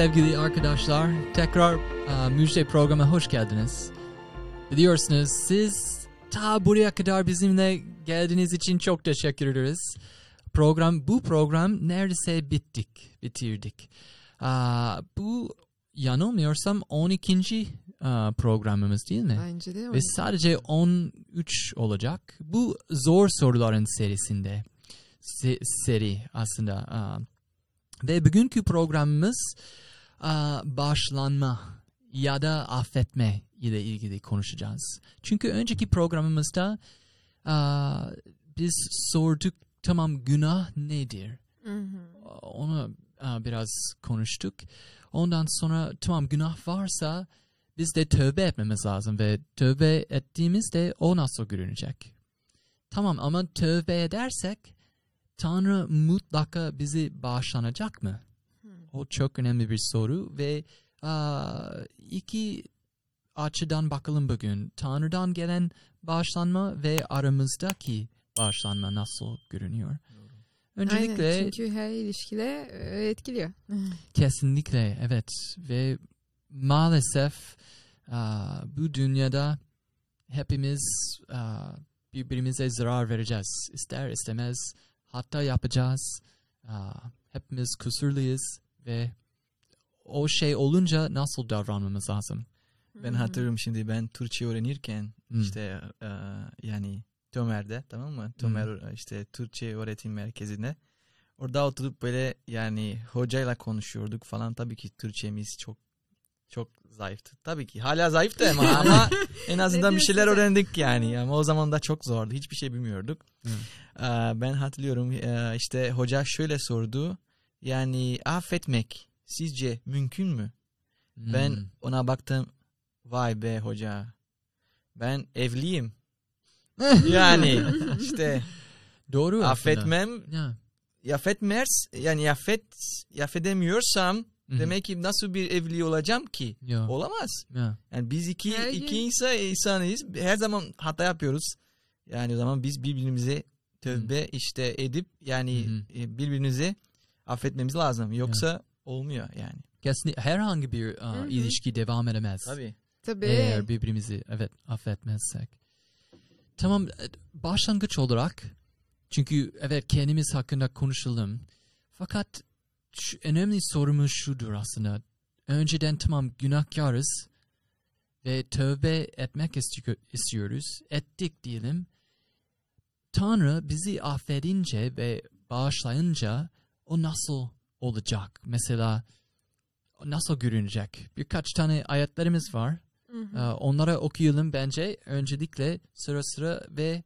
Sevgili arkadaşlar. Tekrar uh, Müjde programa hoş geldiniz. Biliyorsunuz siz ta buraya kadar bizimle geldiğiniz için çok teşekkür ederiz. Program bu program neredeyse bittik, bitirdik. Uh, bu yanılmıyorsam 12. Uh, programımız değil mi? Bence de Ve sadece 13 olacak. Bu zor soruların serisinde. Se- seri aslında. Aa, Ve bugünkü programımız aa, başlanma ya da affetme ile ilgili konuşacağız. Çünkü önceki programımızda aa, biz sorduk tamam günah nedir? Hı hı. Onu aa, biraz konuştuk. Ondan sonra tamam günah varsa biz de tövbe etmemiz lazım ve tövbe ettiğimizde o nasıl görünecek? Tamam ama tövbe edersek Tanrı mutlaka bizi bağışlanacak mı? O çok önemli bir soru ve aa, iki açıdan bakalım bugün. Tanrı'dan gelen bağışlanma ve aramızdaki bağışlanma nasıl görünüyor? Öncelikle Aynen, çünkü her ilişkide e, etkiliyor. Kesinlikle evet ve maalesef aa, bu dünyada hepimiz aa, birbirimize zarar vereceğiz. İster istemez hatta yapacağız. Aa, hepimiz kusurluyuz ve o şey olunca nasıl davranmamız lazım? Ben hatırlıyorum şimdi ben Türkçe öğrenirken Hmm. işte e, yani Tömer'de tamam mı? Tömer işte Türkçe öğretim merkezinde. Orada oturup böyle yani hocayla konuşuyorduk falan. Tabii ki Türkçemiz çok çok zayıftı. Tabii ki hala zayıftı ama, ama en azından bir şeyler öğrendik yani. Ama o zaman da çok zordu. Hiçbir şey bilmiyorduk. Hmm. Ee, Ben hatırlıyorum e, işte hoca şöyle sordu. Yani affetmek sizce mümkün mü? Ben Hmm. ona baktım. Vay be hoca. Ben evliyim. Yani işte doğru affetmem, Ya. affetmez yani affet affedemiyorsam Hı hı. demek ki nasıl bir evli olacağım ki? Ya. Olamaz. Ya. Yani biz iki Her iki gün- insan insanıyız. Her zaman hata yapıyoruz. Yani o zaman biz birbirimize tövbe işte edip yani Hı hı. E, affetmemiz lazım. Yoksa olmuyor yani. Kesinlikle herhangi bir aa, Hı hı. ilişki devam edemez. Tabii. Tabii. Eğer birbirimizi evet affetmezsek. Tamam e, başlangıç olarak çünkü evet kendimiz hakkında konuşalım. Fakat şu, önemli sorumuz şudur aslında. Önceden tamam günahkarız ve tövbe etmek isti- istiyoruz. Ettik diyelim. Tanrı bizi affedince ve bağışlayınca o nasıl olacak? Mesela nasıl görünecek? Birkaç tane ayetlerimiz var. Hı hı. Ee, Onlara okuyalım bence. Öncelikle sıra sıra ve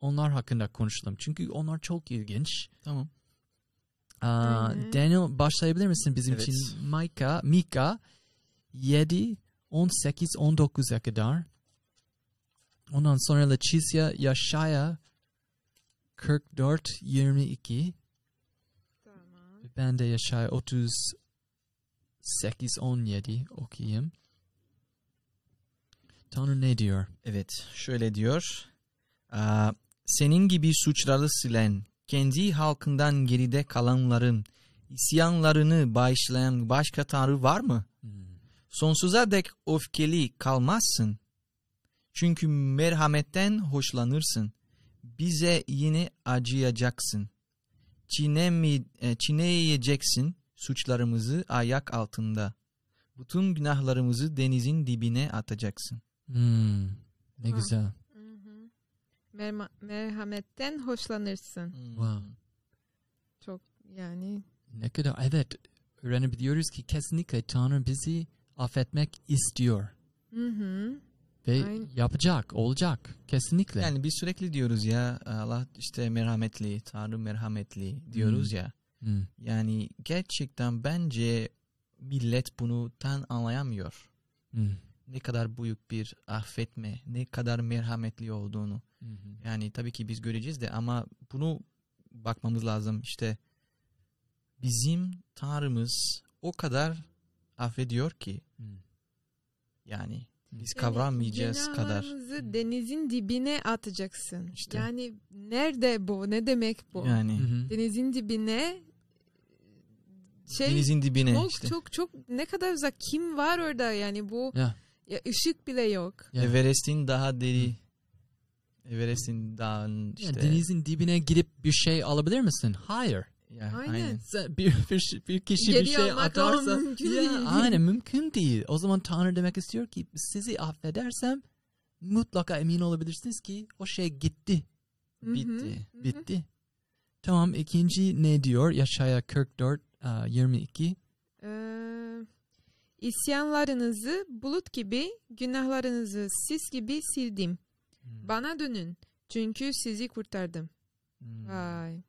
onlar hakkında konuşalım. Çünkü onlar çok ilginç. Tamam. Aa, Hı hı. Daniel başlayabilir misin bizim Evet. için? Mika, Mika 7, 18, 19'a kadar. Ondan sonra Leticia, Yaşaya 44, 22. Ben de Yaşaya 38, 17 okuyayım. Tanrı ne diyor? Evet, şöyle diyor. Senin gibi suçları silen, kendi halkından geride kalanların isyanlarını bağışlayan başka tanrı var mı? Hmm. Sonsuza dek öfkeli kalmazsın. Çünkü merhametten hoşlanırsın. Bize yine acıyacaksın. Çiğnemi, e, çiğneyeceksin suçlarımızı ayak altında. Bütün günahlarımızı denizin dibine atacaksın. Hmm, ne Ha. güzel. Hı hı. Merma- merhametten hoşlanırsın. Wow. Çok yani. Ne kadar evet öğrenebiliyoruz ki kesinlikle Tanrı bizi affetmek istiyor. Hı hı. Ve Aynen. yapacak, olacak. Kesinlikle. Yani biz sürekli diyoruz ya Allah işte merhametli, Tanrı merhametli diyoruz ya. Hmm, Yani gerçekten bence millet bunu tam anlayamıyor. hmm, Ne kadar büyük bir affetme, ne kadar merhametli olduğunu. hmm, Yani tabii ki biz göreceğiz de ama bunu bakmamız lazım. İşte bizim Tanrımız o kadar affediyor ki hmm. yani biz Yani kavramayacağız kadar. günahlarımızı denizin dibine atacaksın. İşte. Yani nerede bu? Ne demek bu? Yani Hı hı. Denizin dibine şey Denizin dibine çok işte. çok çok ne kadar uzak kim var orada yani bu Ya. ya ışık bile yok. Ya. Everest'in daha deri. Everest'in daha Ya işte. denizin dibine gidip bir şey alabilir misin? Hayır. Ya, Aynen. aynen. Sen bir, bir, bir kişi Geri bir şey atarsa mümkün ya, değil. aynen mümkün değil. O zaman Tanrı demek istiyor ki sizi affedersem mutlaka emin olabilirsiniz ki o şey gitti. Bitti. Hı hı. bitti. Tamam ikinci ne diyor? Yaşaya 44 e, 22. Ee, isyanlarınızı bulut gibi, günahlarınızı sis gibi sildim. Bana dönün. Çünkü sizi kurtardım. Hmm. Vay.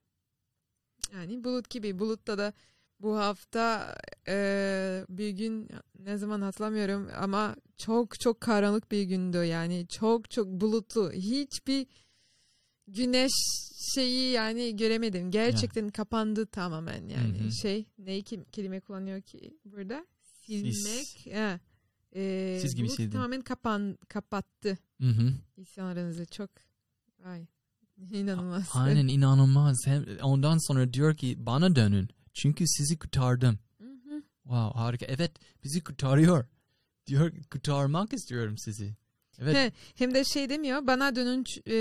Yani bulut gibi. Bulutta da bu hafta e, bir gün ne zaman hatırlamıyorum ama çok çok karanlık bir gündü. Yani çok çok bulutlu. Hiçbir güneş şeyi yani göremedim. Gerçekten kapandı tamamen yani. Hı hı. Şey ne kim, kelime kullanıyor ki burada? Silmek. Ha. E, Sis gibi bulut sildim. tamamen kapan, kapattı. Hı hı. İsyanlarınızı çok Ay inanılmaz. Aynen inanılmaz. Hem ondan sonra diyor ki bana dönün. Çünkü sizi kurtardım. Hı hı. Wow harika. Evet bizi kurtarıyor. Diyor kurtarmak istiyorum sizi. Evet. He, hem de şey demiyor bana dönün e,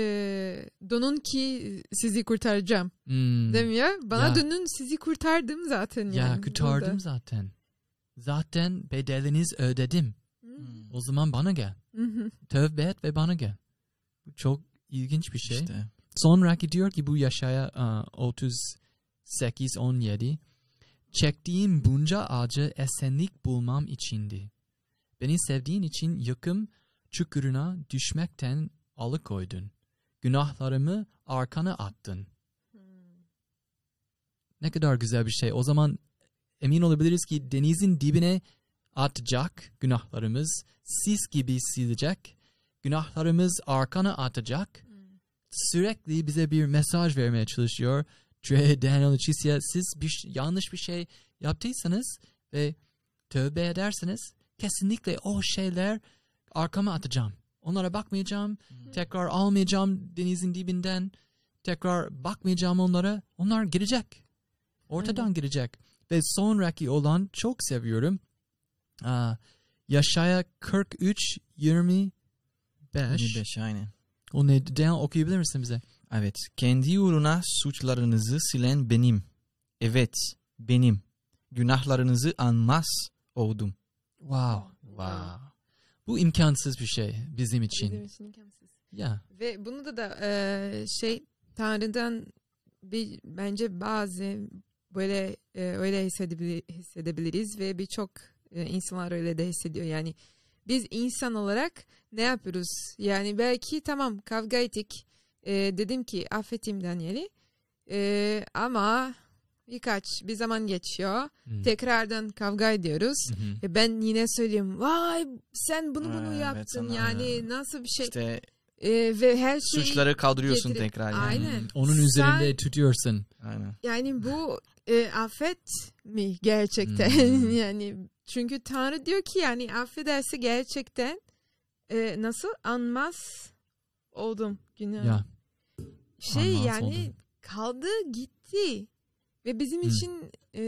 donun ki sizi kurtaracağım Hmm. demiyor. Bana Ya. dönün sizi kurtardım zaten yani. Ya kurtardım burada. zaten. Zaten bedeliniz ödedim. Hmm. O zaman bana gel. hı hı. Tövbe et ve bana gel. Bu çok ilginç bir şey. İşte. Sonraki diyor ki bu Yaşaya e, 38 17 Çektiğim bunca acı esenlik bulmam içindi. Beni sevdiğin için yıkım çukuruna düşmekten alıkoydun. Günahlarımı arkana attın. Ne kadar güzel bir şey. O zaman emin olabiliriz ki denizin dibine atacak günahlarımız, sis gibi silecek, günahlarımız arkana atacak. Sürekli bize bir mesaj vermeye çalışıyor. Dre, Daniel, Leticia, siz bir, yanlış bir şey yaptıysanız ve tövbe ederseniz kesinlikle o şeyler arkama atacağım. Onlara bakmayacağım, tekrar almayacağım denizin dibinden, tekrar bakmayacağım onlara. Onlar girecek. Ortadan girecek. Ve sonraki olan çok seviyorum. Aa, Yaşaya 43 25. 25 aynen. O ne? Daniel okuyabilir misin bize? Evet. Kendi uğruna suçlarınızı silen benim. Evet, benim. Günahlarınızı anmaz oldum. Wow. Wow. Bu imkansız bir şey bizim için. Bizim için imkansız. Ya. Ve bunu da da e, şey Tanrı'dan bir bence bazı böyle e, öyle hissedebilir, hissedebiliriz ve birçok e, insanlar öyle de hissediyor. Yani biz insan olarak ne yapıyoruz? Yani belki tamam kavga ettik. E, dedim ki affettim Daniel'i. E, ama birkaç bir zaman geçiyor. Hmm. Tekrardan kavga ediyoruz. Hı. Ve ben yine söyleyeyim. Vay sen bunu bunu Evet, yaptın. sana- yani nasıl bir şey. İşte E, ve her şey suçları kaldırıyorsun getirip- tekrar yani. Aynen. Hmm. Onun Sen- üzerinde tutuyorsun. Aynen. Yani bu e, affet mi gerçekten? Hmm. yani çünkü Tanrı diyor ki yani affederse gerçekten e, nasıl anmaz oldum günah. Ya. şey anmaz yani oldum. kaldı gitti ve bizim Hmm. için e,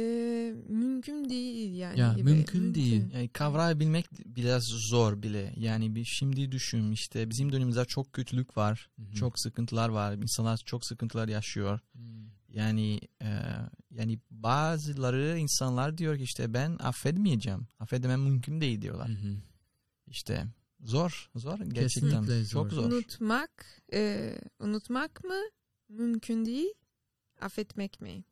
mümkün değil yani. Ya, gibi. mümkün değil. Yani kavrayabilmek biraz zor bile. Yani bir şimdi düşün işte bizim dönemimizde çok kötülük var. Hı hı. Çok sıkıntılar var. İnsanlar çok sıkıntılar yaşıyor. Hmm. Yani e, yani bazıları insanlar diyor ki işte ben affetmeyeceğim. Affedemem mümkün değil diyorlar. Hı hı. İşte zor, zor gerçekten. Kesinlikle Çok zor. zor. Unutmak, e, unutmak mı mümkün değil, affetmek mi?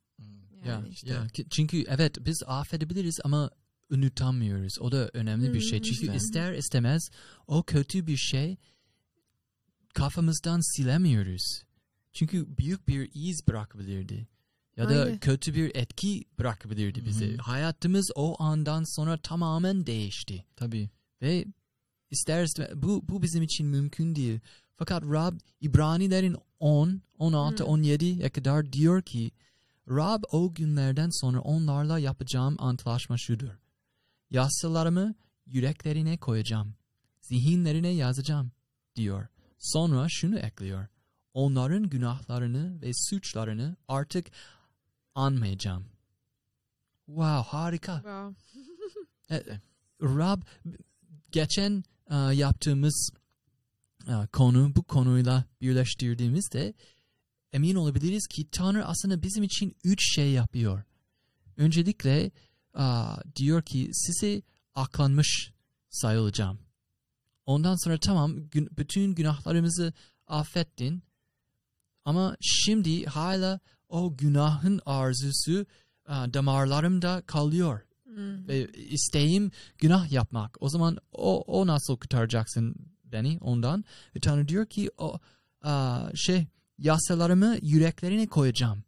Ya, Yani işte. ya. Çünkü evet biz affedebiliriz ama unutamıyoruz. O da önemli bir şey. Çünkü işte. ister istemez o kötü bir şey kafamızdan silemiyoruz. Çünkü büyük bir iz bırakabilirdi. Ya da Aynen. kötü bir etki bırakabilirdi bize. Hı hı. Hayatımız o andan sonra tamamen değişti. Tabii. Ve ister istemez bu, bu bizim için mümkün değil. Fakat Rab İbranilerin 10, 16, Hmm. 17'ye kadar diyor ki Rab o günlerden sonra onlarla yapacağım antlaşma şudur. Yasalarımı yüreklerine koyacağım. Zihinlerine yazacağım diyor. Sonra şunu ekliyor. Onların günahlarını ve suçlarını artık anmayacağım. Wow harika. Wow. Rab geçen e, yaptığımız e, konu bu konuyla birleştirdiğimizde emin olabiliriz ki Tanrı aslında bizim için üç şey yapıyor. Öncelikle e, diyor ki sizi aklanmış sayılacağım. Ondan sonra tamam gün, bütün günahlarımızı affettin ama şimdi hala o günahın arzusu e, damarlarımda kalıyor Hmm. ve isteğim günah yapmak. O zaman o, o nasıl kurtaracaksın beni ondan? Ve Tanrı diyor ki o aa, şey yasalarımı yüreklerine koyacağım.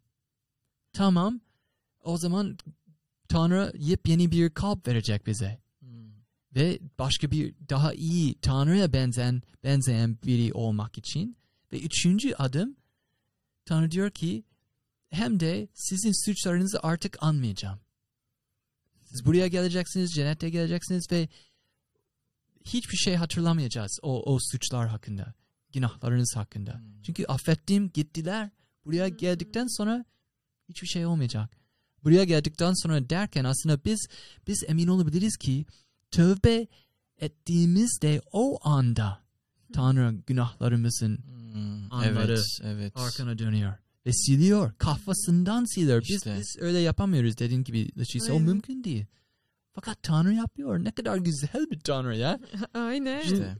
Tamam. O zaman Tanrı yepyeni bir kalp verecek bize. Hmm. Ve başka bir daha iyi Tanrı'ya benzeyen, benzeyen biri olmak için. Ve üçüncü adım Tanrı diyor ki hem de sizin suçlarınızı artık anmayacağım. Siz buraya geleceksiniz, cennete geleceksiniz ve hiçbir şey hatırlamayacağız o, o suçlar hakkında, günahlarınız hakkında. Hmm. Çünkü affettim, gittiler. Buraya geldikten sonra hiçbir şey olmayacak. Buraya geldikten sonra derken aslında biz biz emin olabiliriz ki tövbe ettiğimizde o anda Tanrı günahlarımızın Hmm, Anları Evet, evet. arkana dönüyor ve siliyor. Kafasından siliyor. Biz, İşte. biz öyle yapamıyoruz dediğin gibi. Laçisi, o Aynen. mümkün değil. Fakat Tanrı yapıyor. Ne kadar güzel bir Tanrı ya. Aynen. İşte.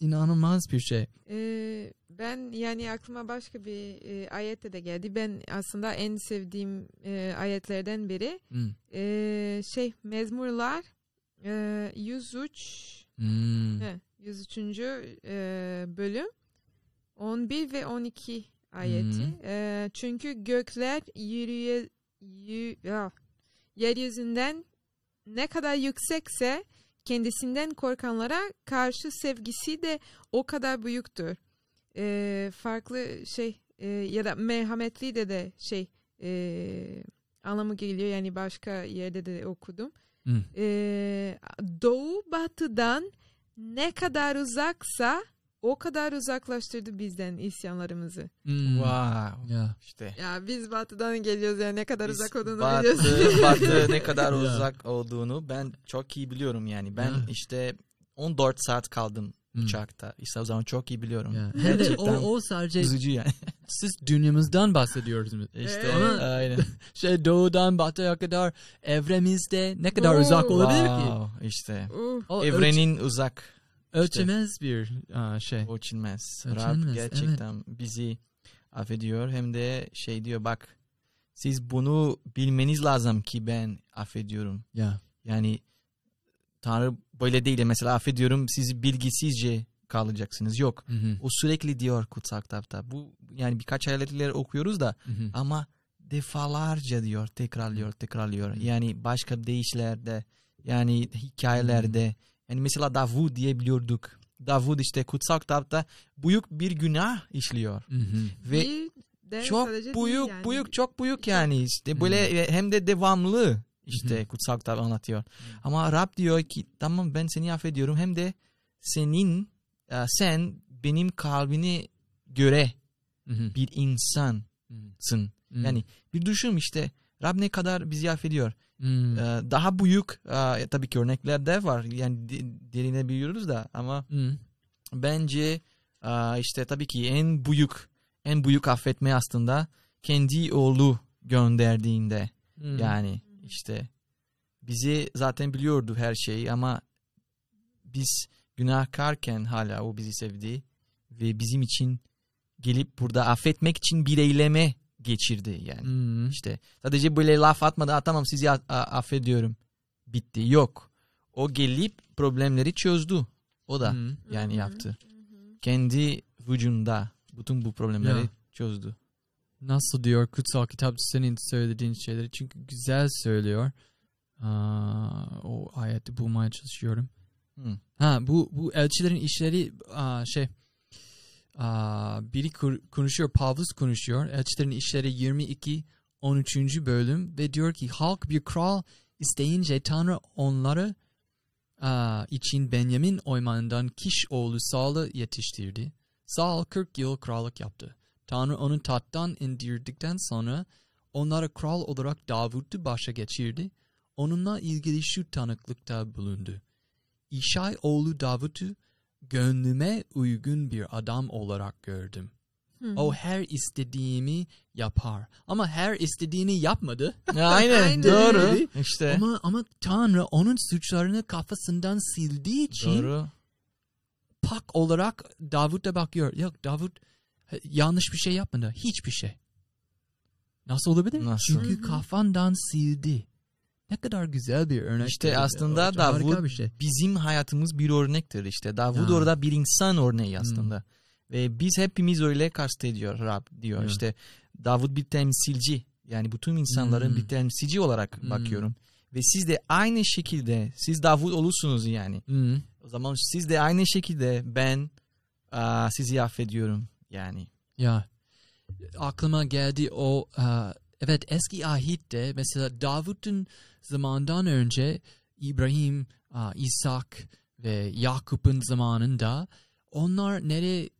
İnanılmaz bir şey. Ee, ben yani aklıma başka bir e, ayette de geldi. Ben aslında en sevdiğim e, ayetlerden biri Hmm. e, şey Mezmurlar e, 103 Hmm. he, 103. e, bölüm 11 ve 12 ayeti. Hmm. E, çünkü gökler yürüye yü, ya, yeryüzünden ne kadar yüksekse kendisinden korkanlara karşı sevgisi de o kadar büyüktür. Ee, farklı şey e, ya da merhametli de de şey e, anlamı geliyor yani başka yerde de okudum. Hmm. Ee, doğu batıdan ne kadar uzaksa o kadar uzaklaştırdı bizden isyanlarımızı. Hmm. Wow. Ya. İşte. Ya biz batıdan geliyoruz ya ne kadar Biz uzak olduğunu batı, biliyoruz. batı ne kadar uzak olduğunu ben çok iyi biliyorum yani. Ben Ya. işte 14 saat kaldım Hmm. uçakta. İşte o zaman çok iyi biliyorum. Ya. Hem de o, Gerçekten o sadece üzücü yani. siz dünyamızdan bahsediyoruz. İşte Evet. Ama- aynen. Şey doğudan batıya kadar evremizde ne kadar uzak Oo. olabilir ki? Wow, işte. Uh, O Evrenin uzak ölç- ölçemez bir aa, şey. ölçülmez. Ölçülmez, Rab gerçekten bizi affediyor. Hem de şey diyor bak siz bunu bilmeniz lazım ki ben affediyorum. Ya. Yani Tanrı böyle değil. Mesela affediyorum siz bilgisizce kalacaksınız. Yok. Hı hı. O sürekli diyor kutsal kitapta. Bu yani birkaç ayetleri okuyoruz da Hı hı. ama defalarca diyor tekrarlıyor tekrarlıyor. Yani başka deyişlerde yani hikayelerde yani mesela Davud diyebiliyorduk. Davud işte kutsal kitapta büyük bir günah işliyor. Hı hı. Ve bir de çok büyük yani. büyük çok büyük yani işte böyle hem de devamlı işte Hı hı. kutsal kitap anlatıyor. Ama Rab diyor ki tamam ben seni affediyorum hem de senin e, sen benim kalbini göre Hı hı. bir insansın. Hı hı. Yani bir düşün işte Rab ne kadar bizi affediyor. Hı. Ee, daha büyük e, tabii ki örnekler de var. Yani de- derinebiliyoruz da ama Hı. bence e, işte tabii ki en büyük en büyük affetme aslında kendi oğlu gönderdiğinde Hı. yani işte bizi zaten biliyordu her şeyi ama biz günahkarken hala o bizi sevdi ve bizim için gelip burada affetmek için bir eyleme geçirdi yani. Hı. İşte sadece böyle laf atmadı. "Aa, tamam sizi a- a- affediyorum. Bitti. Yok. O gelip problemleri çözdü. O da Hı. yani yaptı. Hı. Kendi vücudunda bütün bu problemleri Ya. çözdü. Nasıl diyor kutsal kitap senin söylediğin şeyleri çünkü güzel söylüyor. Aa, o ayeti bulmaya çalışıyorum. Hı. Ha bu bu elçilerin işleri aa, şey biri konuşuyor Pavlus konuşuyor. Elçilerin işleri 22 13. bölüm ve diyor ki halk bir kral isteyince Tanrı onları için Benjamin oymanından Kiş oğlu Saul'ı yetiştirdi. Saul 40 yıl krallık yaptı. Tanrı onu tahttan indirdikten sonra onlara kral olarak Davud'u başa geçirdi. onunla ilgili şu tanıklıkta bulundu. İşay oğlu Davut'u gönlüme uygun bir adam olarak gördüm. Hı. O her istediğimi yapar. Ama her istediğini yapmadı. Aynen, Aynen. doğru. İşte Ama ama Tanrı onun suçlarını kafasından sildiği için doğru. pak olarak Davut'a bakıyor. Yok Davut yanlış bir şey yapmadı. Hiçbir şey. Nasıl olabilir? Nasıl? Çünkü Hı hı. kafandan sildi. Ne kadar güzel bir örnek. İşte aslında Harika Davut bir şey. bizim hayatımız bir örnektir işte. Davud Ya. orada bir insan örneği aslında. Ve biz hepimiz öyle kastediyor Rab diyor. Ya. İşte Davud bir temsilci. Yani bütün insanların Hmm. bir temsilci olarak Hmm. bakıyorum. Ve siz de aynı şekilde siz Davud olursunuz yani. Hı. O zaman siz de aynı şekilde ben aa, sizi affediyorum yani. Ya aklıma geldi o e, evet eski ahitte mesela Davut'un zamandan önce İbrahim, İshak ve Yakup'un zamanında onlar nereye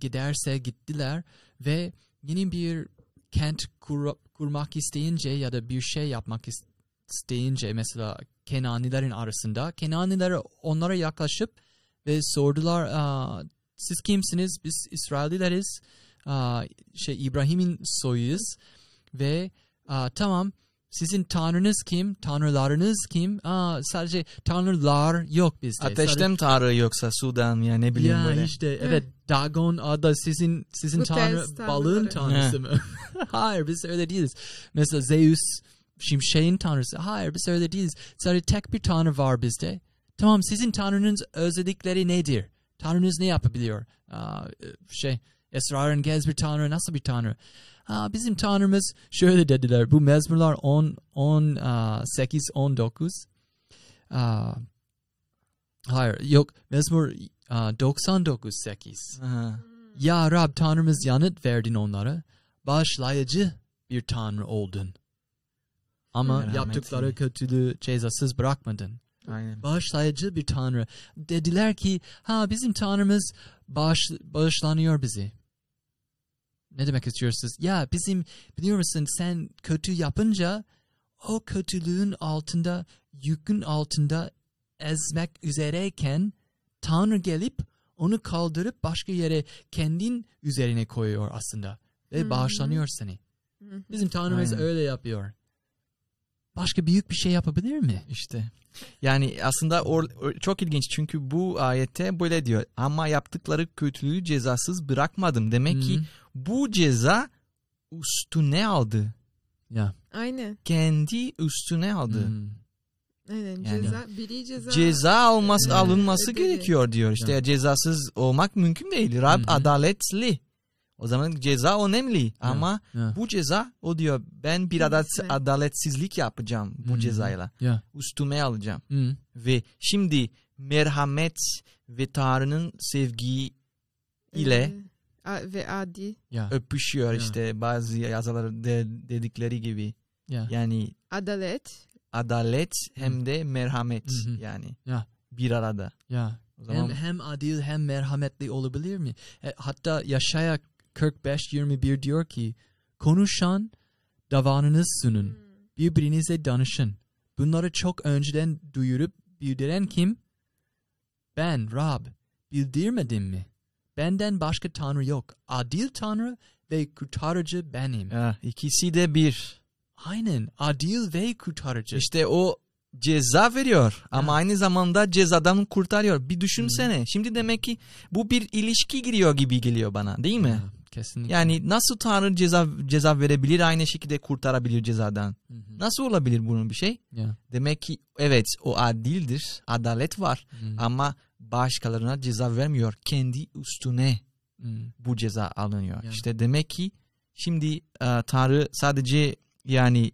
giderse gittiler ve yeni bir kent kur- kurmak isteyince ya da bir şey yapmak is- isteyince mesela Kenanilerin arasında Kenaniler onlara yaklaşıp ve sordular "Aa, siz kimsiniz? Biz İsraillileriz. Aa, şey İbrahim'in soyuyuz ve tamam sizin tanrınız kim? Tanrılarınız kim? Aa, sadece tanrılar yok bizde. Ateşten tanrı yoksa sudan ya ne bileyim ya böyle. işte evet Dagon adı sizin sizin Bu tanrı balığın tanrısı mı? Hayır biz öyle değiliz. Mesela Zeus şimşeğin tanrısı. Hayır biz öyle değiliz. Sadece tek bir tanrı var bizde. Tamam sizin tanrınız özellikleri nedir? Tanrınız ne yapabiliyor? Aa, şey esrarengez bir tanrı nasıl bir tanrı? Bizim tanrımız şöyle dediler. Bu mezmurlar 10, 10, aa, 8, 19. Aa, hayır yok mezmur aa, 99, 8. Aha. Ya Rab Tanrımız yanıt verdin onlara. Bağışlayıcı bir Tanrı oldun. Ama Merhametli. yaptıkları kötülüğü cezasız bırakmadın. Aynen. Bağışlayıcı bir Tanrı. Dediler ki ha bizim Tanrımız bağış, bağışlanıyor bizi. Ne demek istiyorsunuz? Ya bizim biliyor musun sen kötü yapınca o kötülüğün altında yükün altında ezmek üzereyken Tanrı gelip onu kaldırıp başka yere kendin üzerine koyuyor aslında. Ve Hı. bağışlanıyor seni. Bizim Tanrımız Aynen. öyle yapıyor. Başka büyük bir şey yapabilir mi? İşte. Yani aslında or, or- çok ilginç çünkü bu ayette böyle diyor. Ama yaptıkları kötülüğü cezasız bırakmadım. Demek ki Hı. Bu ceza üstüne aldı. Ya. Aynen. Kendi üstüne aldı. Hmm. Aynen. Yani- ceza, biri ceza. Ceza alması, Evet. alınması Ödedi. gerekiyor diyor. İşte Evet. cezasız olmak mümkün değil. Rab Hı hı. adaletli. O zaman ceza önemli. Ama Ya. bu ceza o diyor ben bir adat, adaletsizlik yapacağım bu Hı. cezayla. Ya. Üstüme alacağım. Hmm. Ve şimdi merhamet ve Tanrı'nın sevgi ile a- ve adil. Ya. öpüşüyor Ya. işte bazı yazılar de, dedikleri gibi. Ya. Yani Adalet. adalet hem de merhamet Hı hı. yani Ya. bir arada. Ya. O zaman Hem, hem adil hem merhametli olabilir mi? E, hatta Yaşaya 45-21 diyor ki konuşan davanınız sunun. Birbirinize danışın. Bunları çok önceden duyurup bildiren kim? Ben Rab. Bildirmedim mi? Benden başka Tanrı yok. Adil Tanrı ve kurtarıcı benim. ya, ikisi de bir. Aynen. Adil ve kurtarıcı. İşte o ceza veriyor ama Ya. aynı zamanda cezadan kurtarıyor. Bir düşünsene. Şimdi demek ki bu bir ilişki giriyor gibi geliyor bana değil mi? Ya, kesinlikle. Yani nasıl Tanrı ceza ceza verebilir aynı şekilde kurtarabilir cezadan? Hı hı. Nasıl olabilir bunun bir şey? Ya. Demek ki evet o adildir. Adalet var Hı. ama başkalarına ceza vermiyor. Kendi üstüne Hı. bu ceza alınıyor. Ya. İşte demek ki şimdi e, Tanrı sadece yani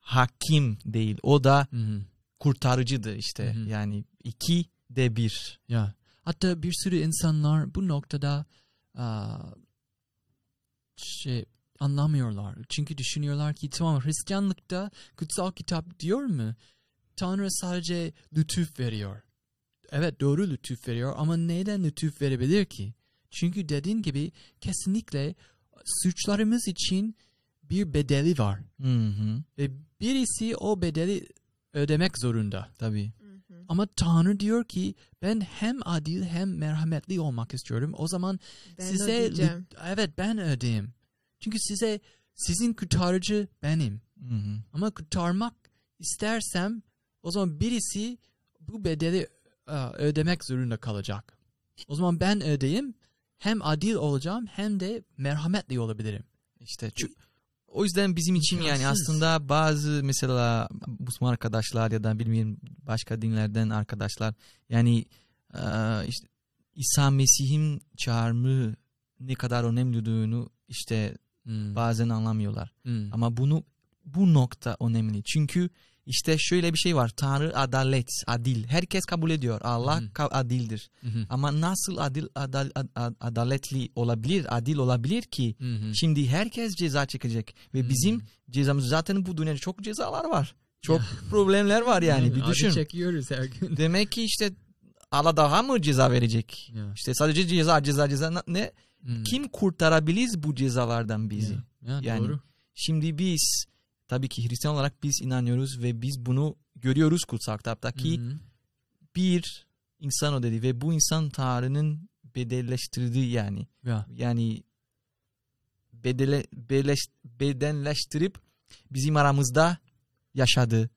hakim değil. O da hı. kurtarıcıdır işte. Hı. Yani iki de bir. Ya. Hatta bir sürü insanlar bu noktada aa, şey anlamıyorlar. Çünkü düşünüyorlar ki tamam Hristiyanlıkta kutsal kitap diyor mu? Tanrı sadece lütuf veriyor. Evet doğru lütuf veriyor ama neden lütuf verebilir ki? Çünkü dediğin gibi kesinlikle suçlarımız için bir bedeli var. Hı hı. Ve birisi o bedeli ödemek zorunda. Tabii. Hı hı. Ama Tanrı diyor ki ben hem adil hem merhametli olmak istiyorum. O zaman Ben size ödeyeceğim. evet ben ödeyeyim. Çünkü size sizin kurtarıcı benim. Hı hı. Ama kurtarmak istersem o zaman birisi bu bedeli ödemek zorunda kalacak. O zaman ben ödeyeyim hem adil olacağım hem de merhametli olabilirim. İşte çü- o yüzden bizim için yani aslında bazı mesela Müslüman arkadaşlar ya da bilmiyorum başka dinlerden arkadaşlar yani e, işte İsa Mesih'in çağrımı ne kadar önemli olduğunu işte Hmm. bazen anlamıyorlar. Hmm. Ama bunu bu nokta önemli. Çünkü işte şöyle bir şey var. Tanrı adalet, adil. Herkes kabul ediyor. Allah Hı. ka- adildir. Hı hı. Ama nasıl adil adal, ad- ad- adaletli olabilir, adil olabilir ki? Hı hı. Şimdi herkes ceza çekecek ve Hmm. bizim cezamız zaten bu dünyada çok cezalar var. Çok problemler var yani bir düşün. çekiyoruz her gün. Demek ki işte Allah daha mı ceza verecek? Ya. İşte sadece ceza ceza ceza ne? Hmm. Kim kurtarabilir bu cezalardan bizi? Ya. Ya, Yani doğru. Şimdi biz tabii ki Hristiyan olarak biz inanıyoruz ve biz bunu görüyoruz kutsal kitaptaki hı. bir insan o dedi ve bu insan Tanrı'nın bedelleştirdiği yani Ya. yani bedele, beleş, bedenleştirip bizim aramızda yaşadı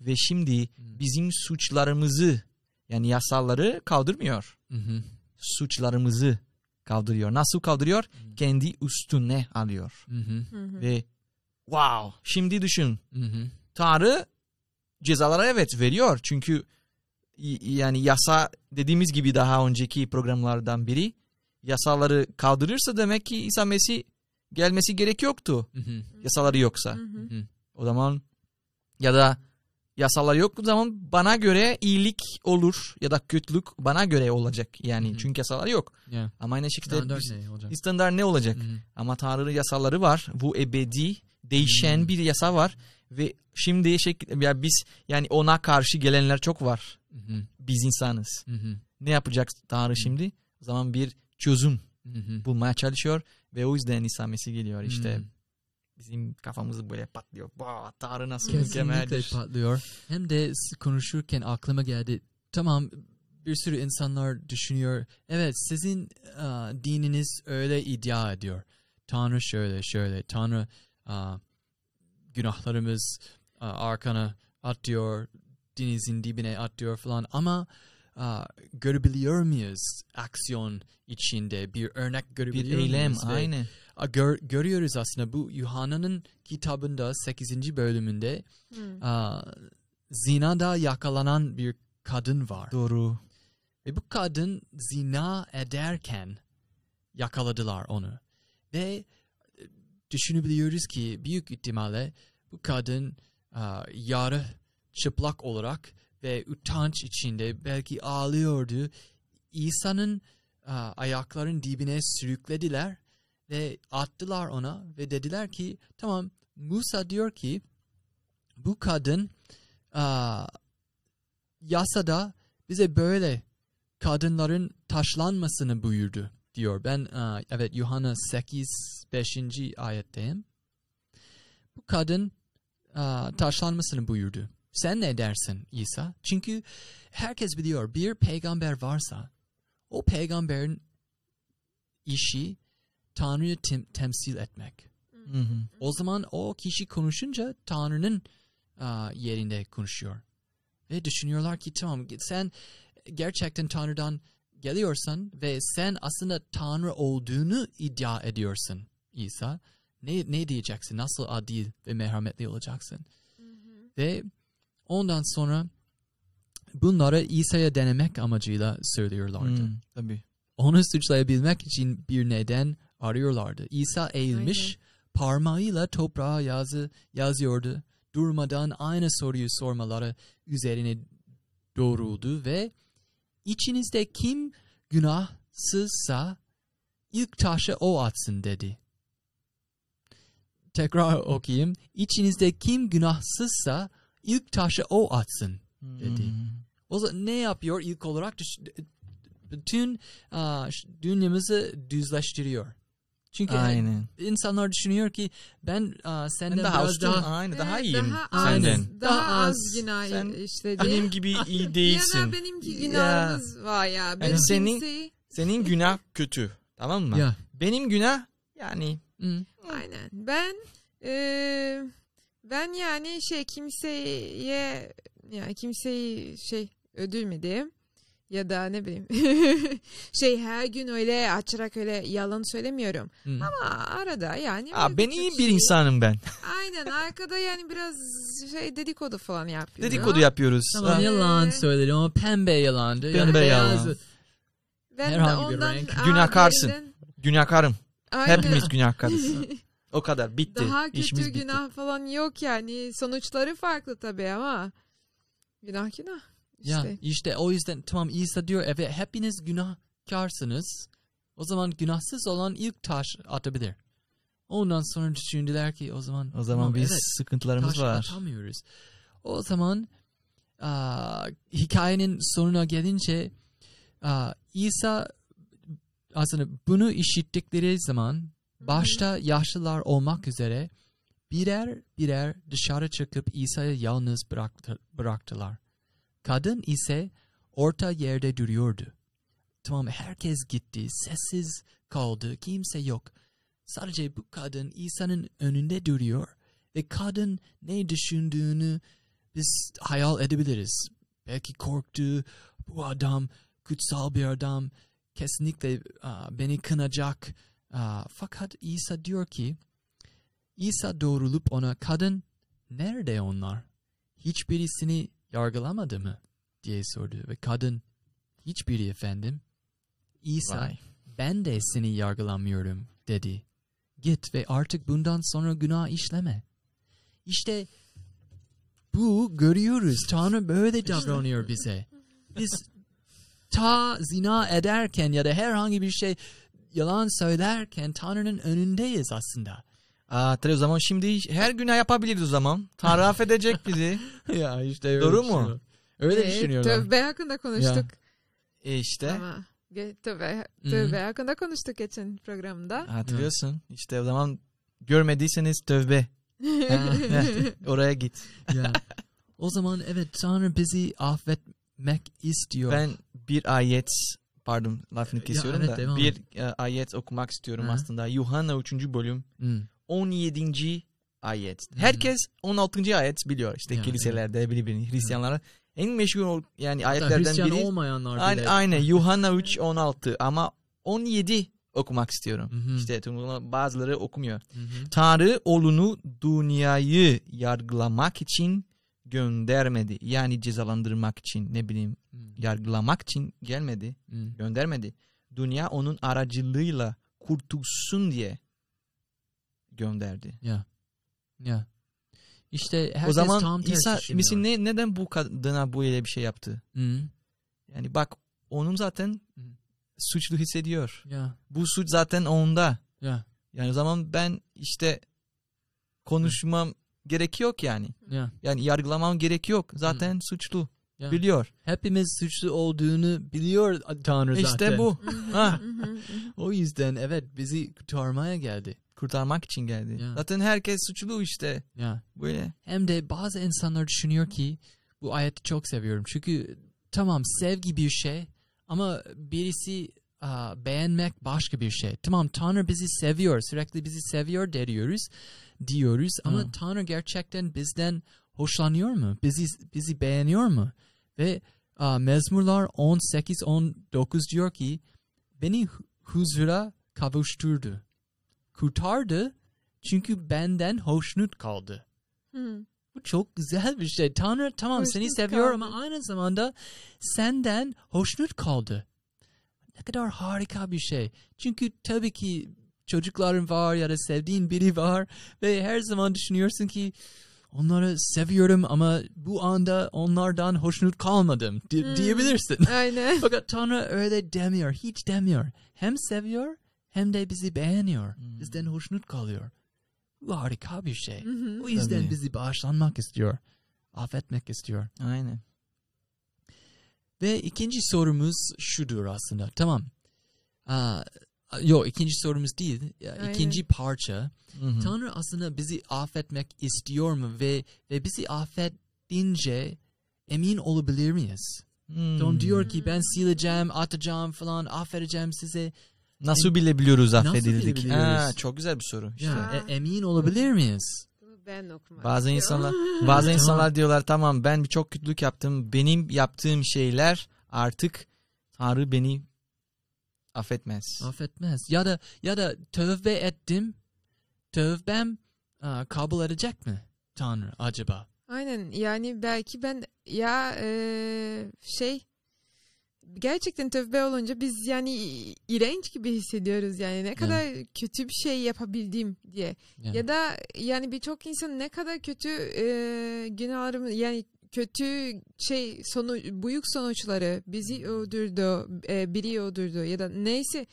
ve şimdi Hmm. bizim suçlarımızı yani yasaları kaldırmıyor. Hı hı. Suçlarımızı kaldırıyor. Nasıl kaldırıyor? Hmm. Kendi üstüne alıyor. Hı. Ve wow şimdi düşün Hı hı. Tanrı cezalara evet veriyor. Çünkü yani yasa dediğimiz gibi daha önceki programlardan biri yasaları kaldırırsa demek ki İsa Mesih gelmesi gerek yoktu. Hı hı. Yasaları yoksa. Hı hı. O zaman ya da yasalar yok o zaman bana göre iyilik olur ya da kötülük bana göre olacak. Yani Hı hı. çünkü yasalar yok. Ya. Ama aynı şekilde Standart biz- ne olacak? standart ne olacak? Hı hı. Ama Tanrı'nın yasaları var. Bu ebedi, değişen Hmm. bir yasa var. Ve şimdi şey, ya biz yani ona karşı gelenler çok var. Hı. Biz insanız. Hı. Ne yapacak Tanrı Hmm. şimdi? O zaman bir çözüm hı. bulmaya çalışıyor. Ve o yüzden İsa Mesih geliyor. İşte Hmm. bizim kafamız böyle patlıyor. Bah, Tanrı nasıl Kesinlikle mükemmeldir. patlıyor. Hem de konuşurken aklıma geldi. Tamam bir sürü insanlar düşünüyor. Evet sizin aa, dininiz öyle iddia ediyor. Tanrı şöyle şöyle. Tanrı günahlarımız arkana atıyor. Denizin dibine atıyor falan. Ama aa, görebiliyor muyuz aksiyon içinde? Bir örnek Bir görebiliyor eylem muyuz? Aynı. A, gör- görüyoruz aslında bu Yuhanna'nın kitabında 8. bölümünde Hı. a, zinada yakalanan bir kadın var. Doğru. Ve bu kadın zina ederken yakaladılar onu. Ve düşünebiliyoruz ki büyük ihtimalle bu kadın yarı çıplak olarak ve utanç içinde belki ağlıyordu. İsa'nın ayakların dibine sürüklediler ve attılar ona ve dediler ki tamam Musa diyor ki bu kadın a, yasada bize böyle kadınların taşlanmasını buyurdu diyor. Ben aa, evet Yuhanna 8 5. ayetteyim. Bu kadın aa, taşlanmasını buyurdu. Sen ne dersin İsa? Çünkü herkes biliyor bir peygamber varsa o peygamberin işi Tanrı'yı tem- temsil etmek. Hı hı. O zaman o kişi konuşunca Tanrı'nın aa, yerinde konuşuyor. Ve düşünüyorlar ki tamam sen gerçekten Tanrı'dan geliyorsan ve sen aslında Tanrı olduğunu iddia ediyorsun İsa. Ne, ne diyeceksin? Nasıl adil ve merhametli olacaksın? Ve ondan sonra bunları İsa'ya denemek amacıyla söylüyorlardı. Hı, tabii. Onu suçlayabilmek için bir neden arıyorlardı. İsa eğilmiş, parmağıyla toprağa yazı yazıyordu. Durmadan aynı soruyu sormaları üzerine doğruldu ve içinizde kim günahsızsa ilk taşı o atsın dedi. Tekrar okuyayım. İçinizde kim günahsızsa ilk taşı o atsın. Dedi. Hı. O zaman ne yapıyor ilk olarak? Bütün ş- dünyamızı düzleştiriyor. Çünkü Aynen. insanlar düşünüyor ki ben aa, senden Ben daha biraz üstün, daha aynı daha Evet, iyiyim daha az, senden. Daha, Daha az, günah Sen işledi. Benim gibi iyi Ya değilsin. da benimki günahımız var ya. Ben senin- kimseyi... Senin günah kötü. Tamam mı? Ya. Benim günah yani Hı. Aynen. Ben eee, ben yani şey kimseye ya kimseyi şey ödülmedim ya da ne bileyim şey her gün öyle açarak öyle yalan söylemiyorum Hı. ama arada yani Aa, bir ben iyi bir şey- insanım ben. aynen arkada yani biraz şey dedikodu falan yapıyorum. Dedikodu yapıyoruz. Tamam Aa, yalan Ee, söyledim ama pembe yalandı. Pembe yalan. Ben de herhangi bir ondan renk. aa, Günahkarsın. birinden- Günahkarım. Aynen. Hepimiz günahkarız. o kadar. Bitti. Daha kötü İşimiz bitti. günah falan yok yani. Sonuçları farklı tabii ama günah günah. Ya İşte. işte o yüzden tamam İsa diyor evet hepiniz günahkarsınız. O zaman günahsız olan ilk taş atabilir. Ondan sonra düşündüler ki o zaman O zaman tamam, biz evet, sıkıntılarımız taş var. atamıyoruz. O zaman aa, hikayenin sonuna gelince aa, İsa aslında bunu işittikleri zaman başta yaşlılar olmak üzere birer birer dışarı çıkıp İsa'yı yalnız bıraktı, bıraktılar. Kadın ise orta yerde duruyordu. Tamam herkes gitti, sessiz kaldı, kimse yok. Sadece bu kadın İsa'nın önünde duruyor ve kadın ne düşündüğünü biz hayal edebiliriz. Belki korktu, bu adam kutsal bir adam, kesinlikle aa, beni kınacak. Aa, fakat İsa diyor ki, İsa doğrulup ona kadın nerede onlar? Hiçbirisini yargılamadı mı? diye sordu ve kadın hiçbiri efendim. İsa Vay. ben de seni yargılamıyorum dedi. Git ve artık bundan sonra günah işleme. İşte bu görüyoruz. Tanrı böyle davranıyor bize. Biz ta zina ederken ya da herhangi bir şey yalan söylerken Tanrı'nın önündeyiz aslında. Aa, tabii o zaman şimdi her günah yapabiliriz o zaman. Tanrı affedecek bizi. ya işte öyle Doğru mu? Öyle Ee, düşünüyorlar. Tövbe hakkında konuştuk. E işte. Ama tövbe, Hı. tövbe hakkında konuştuk geçen programda. Hatırlıyorsun. İşte o zaman görmediyseniz tövbe. Oraya git. ya. O zaman evet Tanrı bizi affetmek istiyor. Ben bir ayet pardon lafını Ya, kesiyorum evet, da bir e, ayet okumak istiyorum Hı. aslında. Yuhanna 3. bölüm Hmm. 17. ayet. Herkes 16. ayet biliyor işte Ya, kiliselerde bili bili Hristiyanlara en meşhur yani Hatta ayetlerden Hristiyan biri olmayanlar bile. aynı, aynı Yuhanna 3 16 ama 17 okumak istiyorum. Hı hı. İşte bazıları okumuyor. Hı hı. Tanrı oğlunu dünyayı yargılamak için göndermedi. Yani cezalandırmak için ne bileyim Hmm. yargılamak için gelmedi, Hmm. göndermedi. Dünya onun aracılığıyla kurtulsun diye gönderdi. Ya. Ya. İşte herkes o zaman tam tersi İsa düşünüyor. misin ne neden bu kadına böyle bir şey yaptı? Hı. Yani bak onun zaten Hı. suçlu hissediyor. Ya. Bu suç zaten onda. Ya. Yani o zaman ben işte konuşmam gerek yok yani. Ya. Yani yargılamam gerek yok. Zaten suçlu. Ya. Biliyor. Hepimiz suçlu olduğunu biliyor Tanrı zaten. İşte bu. ha. O yüzden evet bizi kurtarmaya geldi. Kurtarmak için geldi. Ya. Zaten herkes suçlu işte. Ya. Böyle. Hem de bazı insanlar düşünüyor ki bu ayeti çok seviyorum. Çünkü tamam sevgi bir şey ama birisi aa, beğenmek başka bir şey. Tamam Tanrı bizi seviyor. Sürekli bizi seviyor diyoruz. Diyoruz ama Hı. Tanrı gerçekten bizden hoşlanıyor mu? Bizi bizi beğeniyor mu? Ve aa, Mezmurlar 18 19 diyor ki beni hu- huzura kavuşturdu. Kurtardı çünkü benden hoşnut kaldı. Hı. Bu çok güzel bir şey. Tanrı tamam seni Hoşnut seviyor kaldı. ama aynı zamanda senden hoşnut kaldı. Ne kadar harika bir şey. Çünkü tabii ki çocukların var ya da sevdiğin biri var ve her zaman düşünüyorsun ki onları seviyorum ama bu anda onlardan hoşnut kalmadım di- Hmm. diyebilirsin. Aynen. Fakat Tanrı öyle demiyor, hiç demiyor. Hem seviyor hem de bizi beğeniyor. Hmm. Bizden hoşnut kalıyor. Bu harika bir şey. Hı. O yüzden Tabii. bizi bağışlanmak istiyor. Affetmek istiyor. Aynen. Ve ikinci sorumuz şudur aslında. Tamam. Aa, Yok ikinci sorumuz değil. Aynen. İkinci parça. Hı hı. Tanrı aslında bizi affetmek istiyor mu ve ve bizi affettiğince emin olabilir miyiz? Hmm. Don diyor ki ben sileceğim, atacağım falan, affedeceğim size. Nasıl bilebiliyoruz Nasıl affedildik? bilebiliyoruz? Ha, çok güzel bir soru. İşte. Ya, e- emin olabilir miyiz? Ben okumak Bazı insanlar bazı insanlar diyorlar tamam ben birçok kötülük yaptım. Benim yaptığım şeyler artık Tanrı beni affetmez. Affetmez. Ya da ya da tövbe ettim. Tövbem aa, kabul edecek mi Tanrı acaba? Aynen yani belki ben ya eee, şey gerçekten tövbe olunca biz yani iğrenç gibi hissediyoruz yani ne kadar kötü bir şey yapabildim diye. Yani. Ya da yani birçok insan ne kadar kötü eee günahlarımı yani kötü şey sonu büyük sonuçları bizi öldürdü, e, biri öldürdü ya da neyse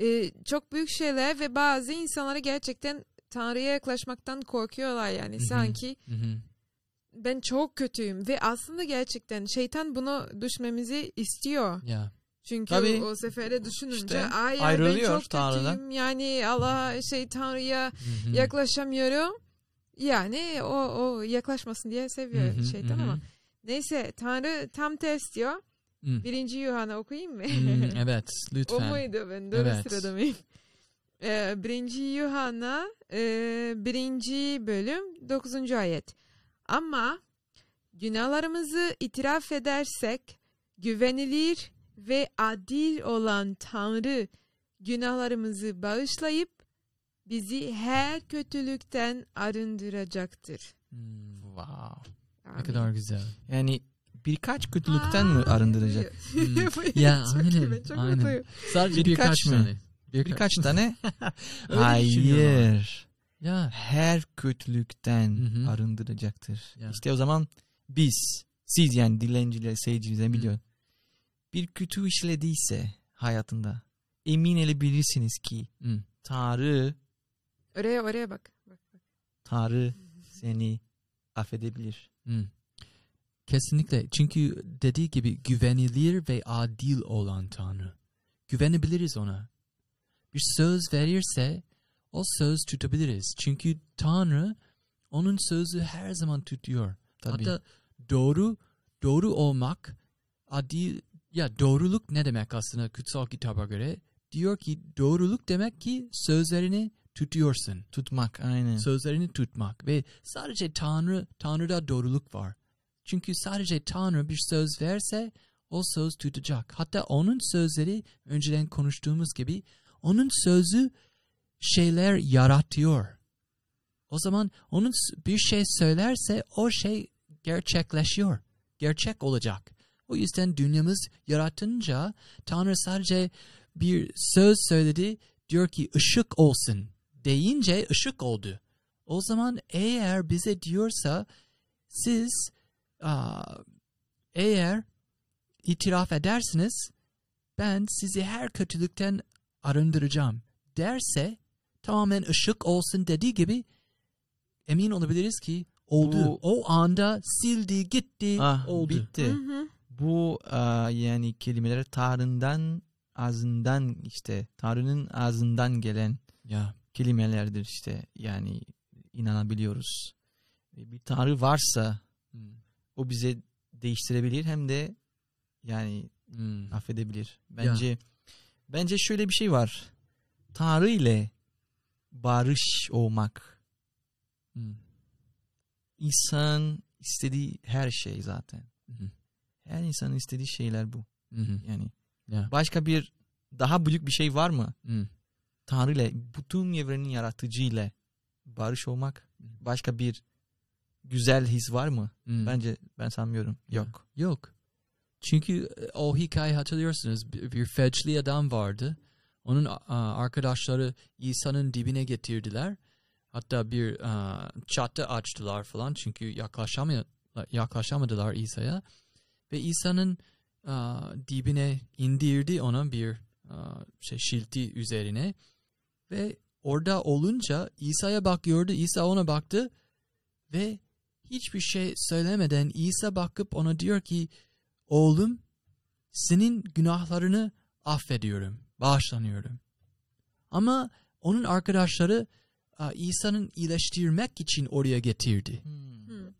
e, çok büyük şeyler ve bazı insanlara gerçekten Tanrı'ya yaklaşmaktan korkuyorlar yani Hı hı. sanki Hı hı. Ben çok kötüyüm ve aslında gerçekten şeytan bunu düşmemizi istiyor. Ya. Çünkü Tabii. o sefere düşününce İşte ay ya ben çok Tanrı'dan." kötüyüm yani Allah şey Tanrı'ya Hı hı. yaklaşamıyorum. Yani o o yaklaşmasın diye seviyor Hı hı, şeytan hı hı. ama neyse Tanrı tam ters diyor. Hı. Birinci Yuhanna okuyayım mı? Hmm, evet o lütfen. muydu ben doğru Evet. sırada mıyım? Ee, birinci Yuhanna e, birinci bölüm dokuzuncu ayet. Ama günahlarımızı itiraf edersek güvenilir ve adil olan Tanrı günahlarımızı bağışlayıp bizi her kötülükten arındıracaktır. Hmm, wow. Ne Amin. kadar güzel. Yani birkaç kötülükten mi Aa, arındıracak? Hmm. Ya, çok aynen, çok. Sadece Birkaç birkaç, mı? tane. Birkaç. Birkaç tane? Hayır. Ya. Her kötülükten Hı hı. arındıracaktır. Ya. İşte o zaman biz, siz yani dilenciler, seyirciler Hı. biliyor. Bir kötü işlediyse hayatında emin olabilirsiniz ki Hmm. Tanrı, Oraya oraya bak. bak, bak. Tanrı seni affedebilir. Hmm. Kesinlikle. Çünkü dediği gibi güvenilir ve adil olan Tanrı. Güvenebiliriz ona. Bir söz verirse o söz tutabiliriz. Çünkü Tanrı onun sözü her zaman tutuyor. Tabii. Hatta doğru doğru olmak adil ya doğruluk ne demek aslında kutsal kitaba göre? Diyor ki doğruluk demek ki sözlerini tutuyorsun. Tutmak aynen. Sözlerini tutmak ve sadece Tanrı Tanrı'da doğruluk var. Çünkü sadece Tanrı bir söz verse o söz tutacak. Hatta onun sözleri önceden konuştuğumuz gibi onun sözü şeyler yaratıyor. O zaman onun bir şey söylerse o şey gerçekleşiyor. Gerçek olacak. O yüzden dünyamız yaratınca Tanrı sadece bir söz söyledi diyor ki ışık olsun deyince ışık oldu. O zaman eğer bize diyorsa siz aa, eğer itiraf edersiniz ben sizi her kötülükten arındıracağım derse tamamen ışık olsun dediği gibi emin olabiliriz ki oldu. Bu- o anda sildi gitti Ah, oldu. bitti. Hı hı. Bu aa, yani kelimeler Tanrı'ndan ağzından işte Tanrı'nın ağzından gelen Ya. kelimelerdir işte yani inanabiliyoruz. Ve Bir Tanrı varsa Hmm. o bize değiştirebilir hem de yani Hmm. affedebilir. Bence bence şöyle bir şey var. Tanrı ile barış olmak Hmm. insan istediği her şey zaten. Mhm. Her insanın istediği şeyler bu. Mhm. Yani Ya. başka bir daha büyük bir şey var mı? Hmm. Tanrı ile bütün evrenin yaratıcı ile barış olmak başka bir güzel his var mı? Hmm. Bence ben sanmıyorum. Yok. Yok. Çünkü e, o hikaye hatırlıyorsunuz. Bir, bir felçli adam vardı. Onun arkadaşları İsa'nın dibine getirdiler. Hatta bir çatı açtılar falan. Çünkü yaklaşamadılar İsa'ya. Ve İsa'nın dibine indirdi ona bir şey şilti üzerine. Ve orada olunca İsa'ya bakıyordu. İsa ona baktı ve hiçbir şey söylemeden İsa bakıp ona diyor ki oğlum senin günahlarını affediyorum, bağışlanıyorum. Ama onun arkadaşları İsa'nın iyileştirmek için oraya getirdi. Hmm. Hı.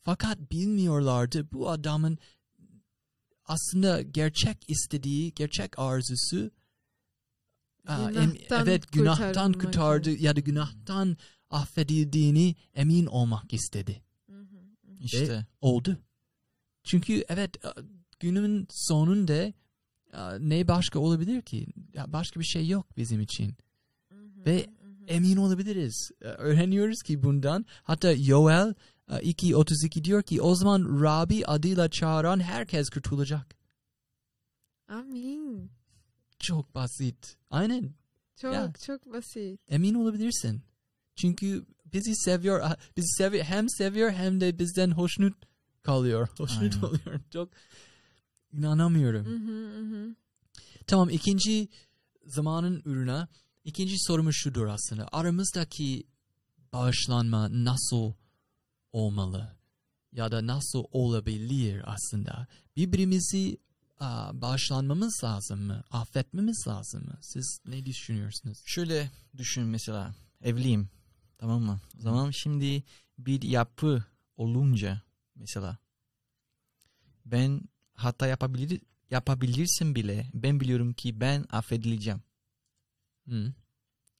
Fakat bilmiyorlardı bu adamın aslında gerçek istediği, gerçek arzusu Günahtan evet günahtan kurtardı ya da günahtan affedildiğini emin olmak istedi. Hı hı, hı. İşte. Oldu. Çünkü evet günün sonunda ne başka olabilir ki? Ya başka bir şey yok bizim için. Hı hı, Ve hı hı. Emin olabiliriz. E, Öğreniyoruz ki bundan. Hatta Yoel e, 2.32 diyor ki o zaman Rabbi adıyla çağıran herkes kurtulacak. Amin. Çok basit. Aynen. Çok Ya. çok basit. Emin olabilirsin. Çünkü bizi seviyor. Bizi seviyor. Hem seviyor hem de bizden hoşnut kalıyor. Hoşnut Aynen. oluyor. Çok inanamıyorum. Hı hı, hı hı. Tamam ikinci zamanın ürüne ikinci sorumuz şudur aslında. Aramızdaki bağışlanma nasıl olmalı? Ya da nasıl olabilir aslında? Birbirimizi aa, bağışlanmamız lazım mı? Affetmemiz lazım mı? Siz ne düşünüyorsunuz? Şöyle düşün mesela evliyim tamam mı? O zaman şimdi bir yapı olunca mesela ben hata yapabilir yapabilirsin bile ben biliyorum ki ben affedileceğim. Hı.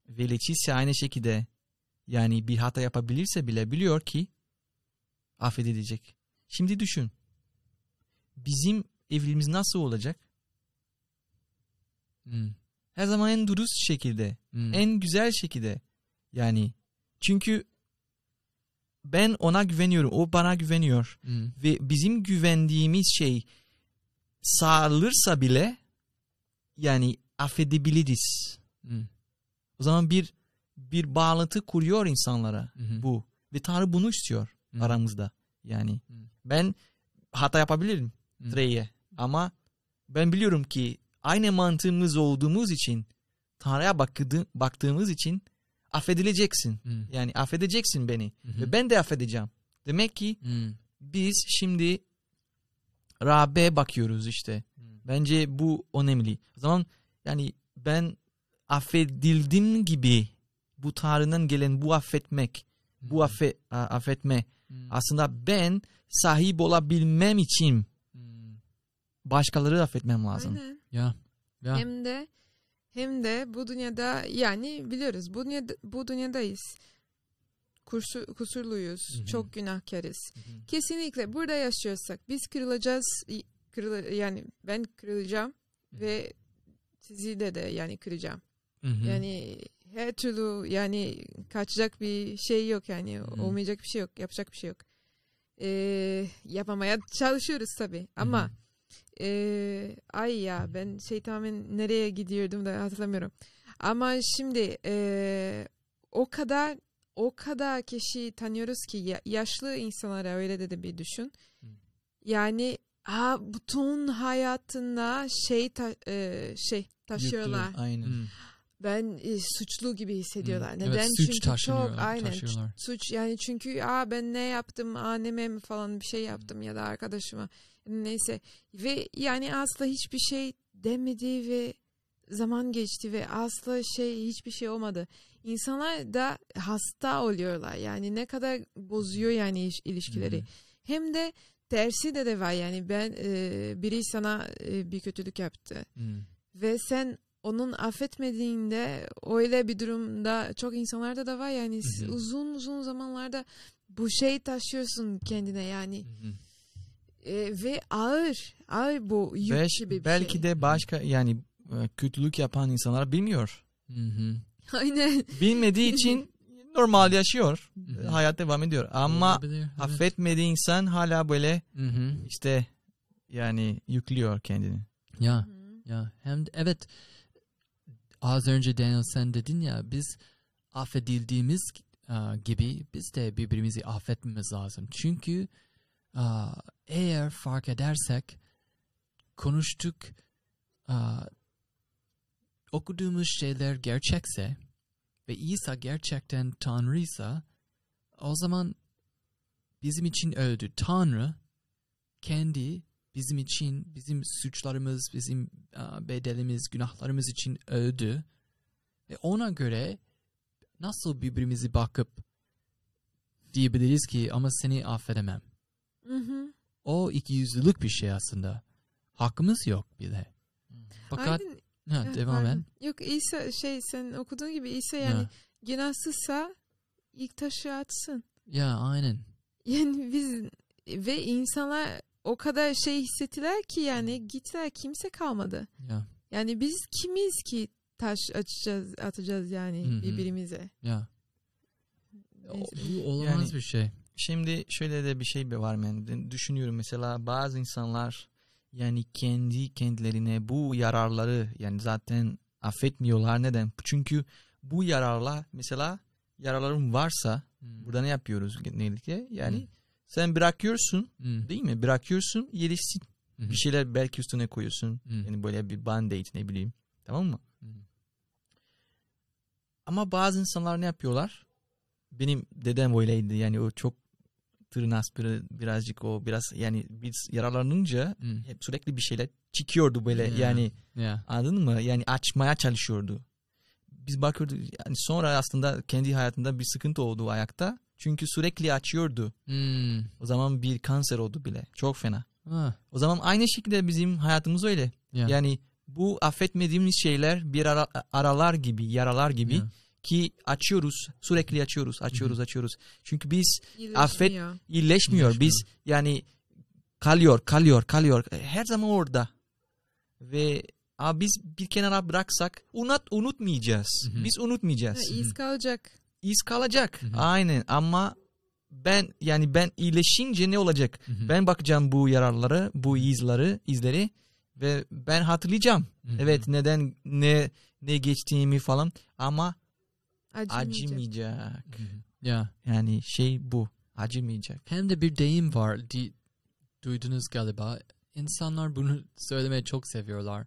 Ve Leticia aynı şekilde yani bir hata yapabilirse bile biliyor ki affedilecek. Şimdi düşün. Bizim evliliğimiz nasıl olacak? Hı. Her zaman en dürüst şekilde, Hı. en güzel şekilde. Yani çünkü ben ona güveniyorum, o bana güveniyor Hı. ve bizim güvendiğimiz şey sağlanırsa bile yani affedebiliriz. Hı. O zaman bir bir bağlantı kuruyor insanlara Hı hı. bu ve Tanrı bunu istiyor Hı. aramızda. Yani Hı. ben hata yapabilirim. Trey'e ama ben biliyorum ki aynı mantığımız olduğumuz için Tanrı'ya baktı, baktığımız için affedileceksin. Hı. Yani affedeceksin beni Hı hı. ve ben de affedeceğim. Demek ki Hı. biz şimdi Rab'be bakıyoruz işte. Hı. Bence bu önemli. O zaman yani ben affedildim gibi bu Tanrı'dan gelen bu affetmek, bu affe, a- affetme Hı. aslında ben sahip olabilmem için başkaları affetmem lazım. Aynen. Ya. Ya. Hem de hem de bu dünyada yani biliyoruz bu dünyada bu dünyadayız. Kursu, kusurluyuz. Hı hı. Çok günahkarız. Hı hı. Kesinlikle burada yaşıyorsak biz kırılacağız. Kırıl, yani ben kırılacağım ve sizi de de yani kıracağım. Hı hı. Yani her türlü yani kaçacak bir şey yok yani Hı. olmayacak bir şey yok yapacak bir şey yok. Ee, yapamaya çalışıyoruz tabii ama ee, ay ya ben şey tamamen nereye gidiyordum da hatırlamıyorum. Ama şimdi ee, o kadar o kadar kişi tanıyoruz ki ya- yaşlı insanlara öyle de, de bir düşün. Hı. Yani ha bütün hayatında şey ta- ee, şey taşıyorlar. Yüklü, Aynen. Hı. Ben e, suçlu gibi hissediyorlar. Hı. Neden? Evet, suç çünkü çok aynen taşıyorlar. suç yani çünkü aa ben ne yaptım anneme mi falan bir şey yaptım ya da arkadaşıma neyse ve yani asla hiçbir şey demedi ve zaman geçti ve asla şey hiçbir şey olmadı. İnsanlar da hasta oluyorlar yani ne kadar bozuyor yani iş- ilişkileri. Hı hı. Hem de tersi de de var yani ben e, biri sana e, bir kötülük yaptı Hı. ve sen onun affetmediğinde öyle bir durumda çok insanlarda da var yani hı. uzun uzun zamanlarda bu şey taşıyorsun kendine yani hı. E, ve ağır ağır bu yük Beş- gibi bir belki şey. de başka yani e, kötülük yapan insanlar bilmiyor. Hı hı. Aynen. Bilmediği için normal yaşıyor. Hı hı. Hayat devam ediyor. Ama Olabilir, evet. affetmediği insan hala böyle işte yani yüklüyor kendini. Ya ya hem de, evet az önce Daniel sen dedin ya biz affedildiğimiz aa, gibi biz de birbirimizi affetmemiz lazım. Çünkü aa, eğer fark edersek konuştuk aa, okuduğumuz şeyler gerçekse ve İsa gerçekten Tanrıysa o zaman bizim için öldü. Tanrı kendi bizim için, bizim suçlarımız, bizim bedelimiz, günahlarımız için öldü. Ve ona göre nasıl birbirimizi bakıp diyebiliriz ki ama seni affedemem. Hı hı. O iki yüzlülük bir şey aslında. Hakkımız yok bile. Fakat Aynen. Ha, devam et. Yok İsa şey sen okuduğun gibi İsa yani Ya. günahsızsa ilk taşı atsın. Ya aynen. Yani biz ve insanlar o kadar şey hissettiler ki yani gittiler kimse kalmadı. Ya Yani biz kimiz ki taş açacağız atacağız yani Hı hı. birbirimize. ya. O- Neyse. bu olamaz Yani- bir şey. Şimdi şöyle de bir şey var ben düşünüyorum mesela bazı insanlar yani kendi kendilerine bu yararları yani zaten affetmiyorlar neden? Çünkü bu yararlar mesela yararların varsa Hmm. burada ne yapıyoruz genellikle? Yani Hmm. sen bırakıyorsun Hmm. değil mi? Bırakıyorsun iyileşsin. Hmm. Bir şeyler belki üstüne koyuyorsun. Hmm. Yani böyle bir band-aid ne bileyim. Tamam mı? Hmm. Ama bazı insanlar ne yapıyorlar? Benim dedem öyleydi. Yani o çok tırnas bir, birazcık o biraz yani biz yaralanınca Hmm. hep sürekli bir şeyler çıkıyordu böyle Ya. yani Ya. anladın mı? Yani açmaya çalışıyordu. Biz bakıyorduk yani sonra aslında kendi hayatında bir sıkıntı oldu ayakta. Çünkü sürekli açıyordu. Hmm. O zaman bir kanser oldu bile. Çok fena. Ah, O zaman aynı şekilde bizim hayatımız öyle. ya. Yani bu affetmediğimiz şeyler bir ara- aralar gibi, yaralar gibi Ya. Ki açıyoruz, sürekli açıyoruz, açıyoruz, açıyoruz. Çünkü biz Affet- İyileşmiyor. iyileşmiyor. İyileşmiyor. Biz yani kalıyor, kalıyor, kalıyor. Her zaman orada. Ve abi biz bir kenara bıraksak unut unutmayacağız. Hı hı. Biz unutmayacağız. Ha, iz kalacak. İz kalacak. Hı hı. Aynen ama ben yani ben iyileşince ne olacak? Hı hı. Ben bakacağım bu yararları, bu izleri, izleri ve ben hatırlayacağım. Hı hı. Evet neden ne ne geçtiğimi falan ama Acımayacak. acımayacak. Ya. Yani şey bu. Acımayacak. Hem de bir deyim var. Di, duydunuz galiba. İnsanlar bunu söylemeyi çok seviyorlar.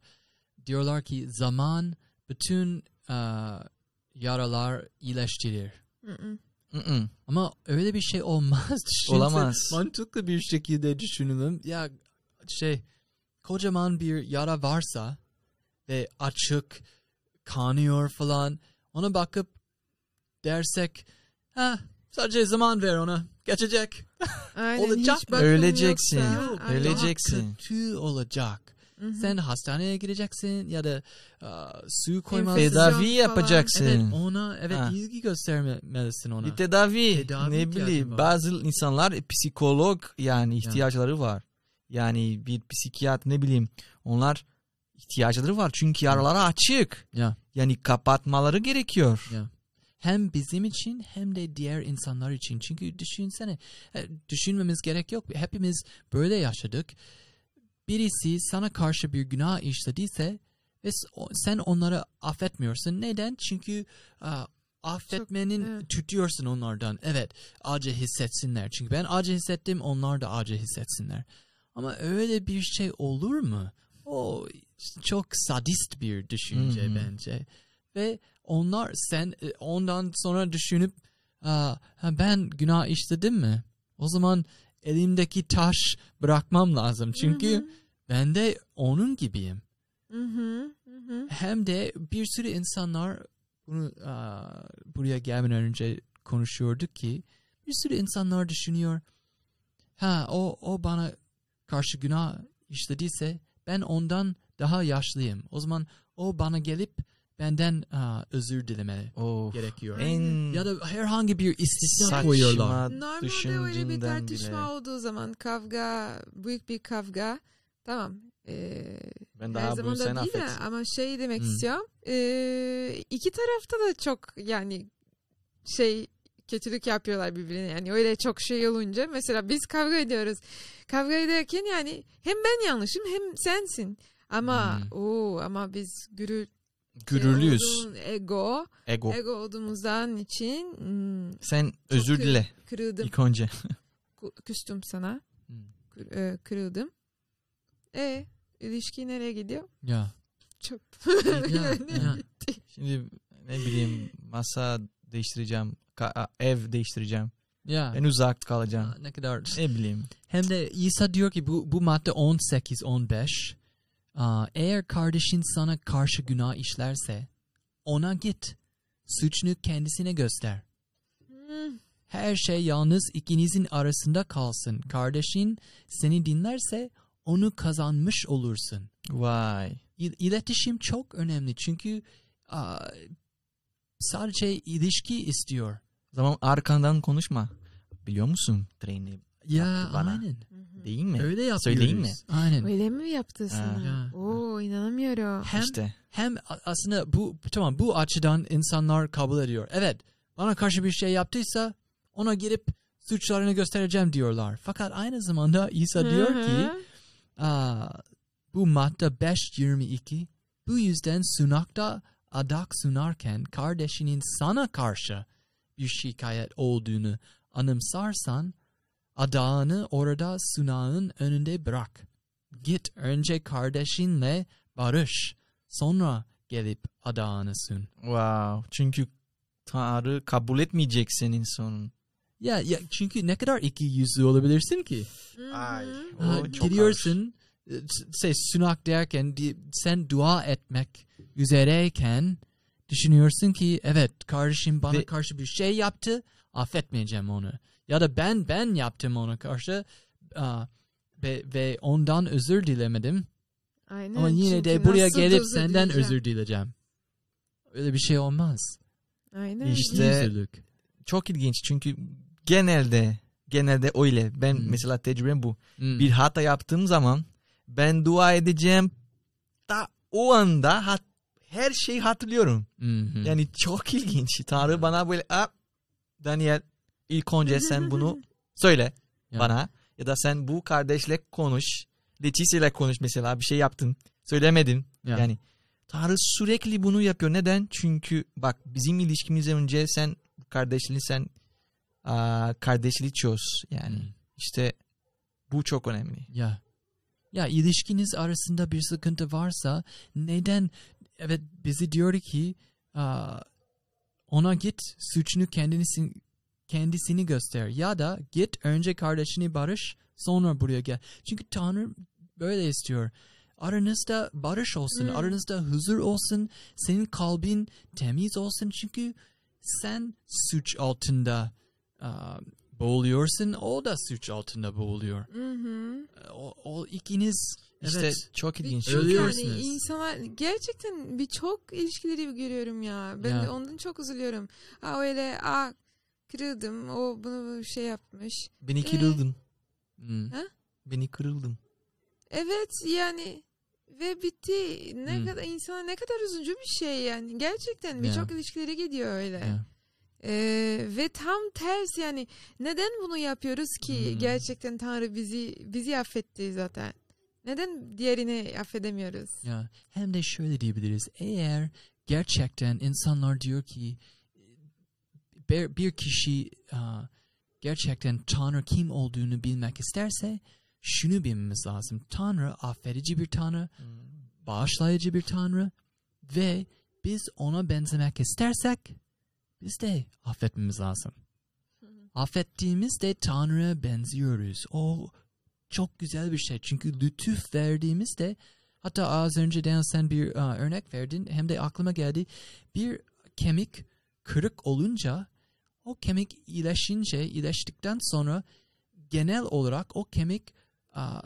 Diyorlar ki zaman bütün aa, yaralar iyileştirir. Hı hı. Mm-mm. Ama öyle bir şey olmaz. Düşünsene, Olamaz. Mantıklı bir şekilde düşünelim. Ya şey kocaman bir yara varsa ve açık kanıyor falan ona bakıp dersek ha sadece zaman ver ona geçecek. Aynen, Olacak Öleceksin. Yok, öleceksin. Kötü olacak. Hı hı. Sen hastaneye gireceksin ya da aa, su koymalısın. Tedavi yapacaksın. Evet ona evet Ha. ilgi göstermelisin ona. Bir tedavi. Tedavi ne bileyim var. bazı insanlar psikolog yani ihtiyaçları var. Yani bir psikiyat ne bileyim onlar ihtiyaçları var. Çünkü yaraları açık. Ya. Yani kapatmaları gerekiyor. Ya. Hem bizim için hem de diğer insanlar için. Çünkü düşünsene, e, düşünmemiz gerek yok. Hepimiz böyle yaşadık. Birisi sana karşı bir günah işlediyse ve sen onları affetmiyorsun. Neden? Çünkü a, affetmenin evet. tutuyorsun onlardan. Evet, acı hissetsinler. Çünkü ben acı hissettim, onlar da acı hissetsinler. Ama öyle bir şey olur mu? O çok sadist bir düşünce hı. bence. Ve onlar sen e, ondan sonra düşünüp "Aa, ha, ben günah işledim mi? O zaman elimdeki taş bırakmam lazım. Çünkü Hı hı. ben de onun gibiyim. Hı hı. Hem de bir sürü insanlar bunu buraya gelmeden önce konuşuyorduk ki bir sürü insanlar düşünüyor. Ha o o bana karşı günah işlediyse ben ondan daha yaşlıyım. O zaman o bana gelip benden aa, özür dilemeli Of. gerekiyor. En Ya da herhangi bir istisna saçma koyuyorlar. Normalde öyle bir tartışma bile. olduğu zaman kavga, büyük bir kavga tamam. Ee, Ben her daha bunu zaman sen da değil de affet. ama şey demek Hı. istiyorum. Ee, iki tarafta da çok yani şey kötülük yapıyorlar birbirine yani öyle çok şey olunca mesela biz kavga ediyoruz. Kavga ederken yani hem ben yanlışım hem sensin. Ama Hmm. o ama biz gürül Gürürlüyüz. olduğun ego Ego. ego olduğumuzdan için hmm, Sen özür dile kırıldım. ilk önce. Küstüm sana. Hmm. Kır- e, kırıldım. E ilişki nereye gidiyor? Ya. Çöp. Ya, ya. Şimdi ne bileyim masa değiştireceğim. ka- ev değiştireceğim. Ya. En uzak kalacağım. Ne kadar Ne bileyim. Hem de İsa diyor ki bu, bu madde 18-15 aa, eğer kardeşin sana karşı günah işlerse ona git. Suçunu kendisine göster. Hmm. Her şey yalnız ikinizin arasında kalsın. Kardeşin seni dinlerse onu kazanmış olursun. Vay. İl- İletişim çok önemli çünkü aa, sadece ilişki istiyor. O zaman arkandan konuşma. Biliyor musun? Treni Ya Yaptı bana. aynen. değil mi? Öyle yapıyoruz. Söyleyeyim mi? Aynen. Öyle mi yaptı sana? Ya. Oo inanamıyorum. Hem İşte. hem aslında bu tamam bu açıdan insanlar kabul ediyor. Evet bana karşı bir şey yaptıysa ona girip suçlarını göstereceğim diyorlar. Fakat aynı zamanda İsa diyor ki aa, bu madde 5.22 bu yüzden sunakta adak sunarken kardeşinin sana karşı bir şikayet olduğunu anımsarsan adağını orada sunağın önünde bırak. Git önce kardeşinle barış. Sonra gelip adağını sun. Wow. Çünkü Tanrı kabul etmeyecek senin sonun. Ya, ya çünkü ne kadar iki yüzlü olabilirsin ki? Ay. O çok gidiyorsun e, şey sunak derken sen dua etmek üzereyken düşünüyorsun ki evet kardeşim bana Ve- karşı bir şey yaptı affetmeyeceğim onu. Ya da ben ben yaptım ona karşı aa, ve, ve ondan özür dilemedim Aynen. ama yine de buraya gelip özür senden dileyeceğim? özür dileyeceğim. Öyle bir şey olmaz. Aynen. İşte- İyisizlik. Çok ilginç çünkü genelde genelde öyle. Ben Hmm. mesela tecrübem bu. Hmm. Bir hata yaptığım zaman ben dua edeceğim. Da o anda hat, her şeyi hatırlıyorum. Mhm. Yani çok ilginç. Tanrı bana böyle "Aa, Daniel ilk önce sen bunu söyle Ya. bana. Ya da sen bu kardeşle konuş. Leticia ile konuş mesela bir şey yaptın. Söylemedin. Ya. Yani Tanrı sürekli bunu yapıyor. Neden? Çünkü bak bizim ilişkimizden önce sen kardeşliğini sen aa, kardeşliği çöz. Yani Hmm. işte bu çok önemli. Ya. Ya ilişkiniz arasında bir sıkıntı varsa neden evet bizi diyor ki aa, ona git suçunu kendini kendisini göster ya da git önce kardeşini barış sonra buraya gel. Çünkü Tanrı böyle istiyor. Aranızda barış olsun, Hmm. aranızda huzur olsun, senin kalbin temiz olsun çünkü sen suç altında aa, boğuluyorsun, o da suç altında boğuluyor. Hı. O, o ikiniz İşte evet çok ilginç. Birçok Ölüyorsunuz. yani insanlar gerçekten birçok ilişkileri görüyorum ya. Ben Ya. ondan çok üzülüyorum. Aa öyle aa kırıldım. O bunu şey yapmış. Beni Ee, kırıldın. Hmm. Beni kırıldın. Evet yani ve bitti. Ne Hmm. kadar insana ne kadar üzücü bir şey yani. Gerçekten Ya. birçok ilişkileri gidiyor öyle. Ya. Ee, ve tam ters yani neden bunu yapıyoruz ki Hmm. gerçekten Tanrı bizi bizi affetti zaten. Neden diğerini affedemiyoruz? Ya. Hem de şöyle diyebiliriz. Eğer gerçekten insanlar diyor ki bir, kişi aa, gerçekten Tanrı kim olduğunu bilmek isterse şunu bilmemiz lazım. Tanrı affedici bir Tanrı, bağışlayıcı bir Tanrı ve biz ona benzemek istersek biz de affetmemiz lazım. Affettiğimizde Tanrı'ya benziyoruz. O çok güzel bir şey. Çünkü lütuf verdiğimizde hatta az önce Dan sen bir aa, örnek verdin hem de aklıma geldi. Bir kemik kırık olunca o kemik iyileşince iyileştikten sonra genel olarak o kemik aa,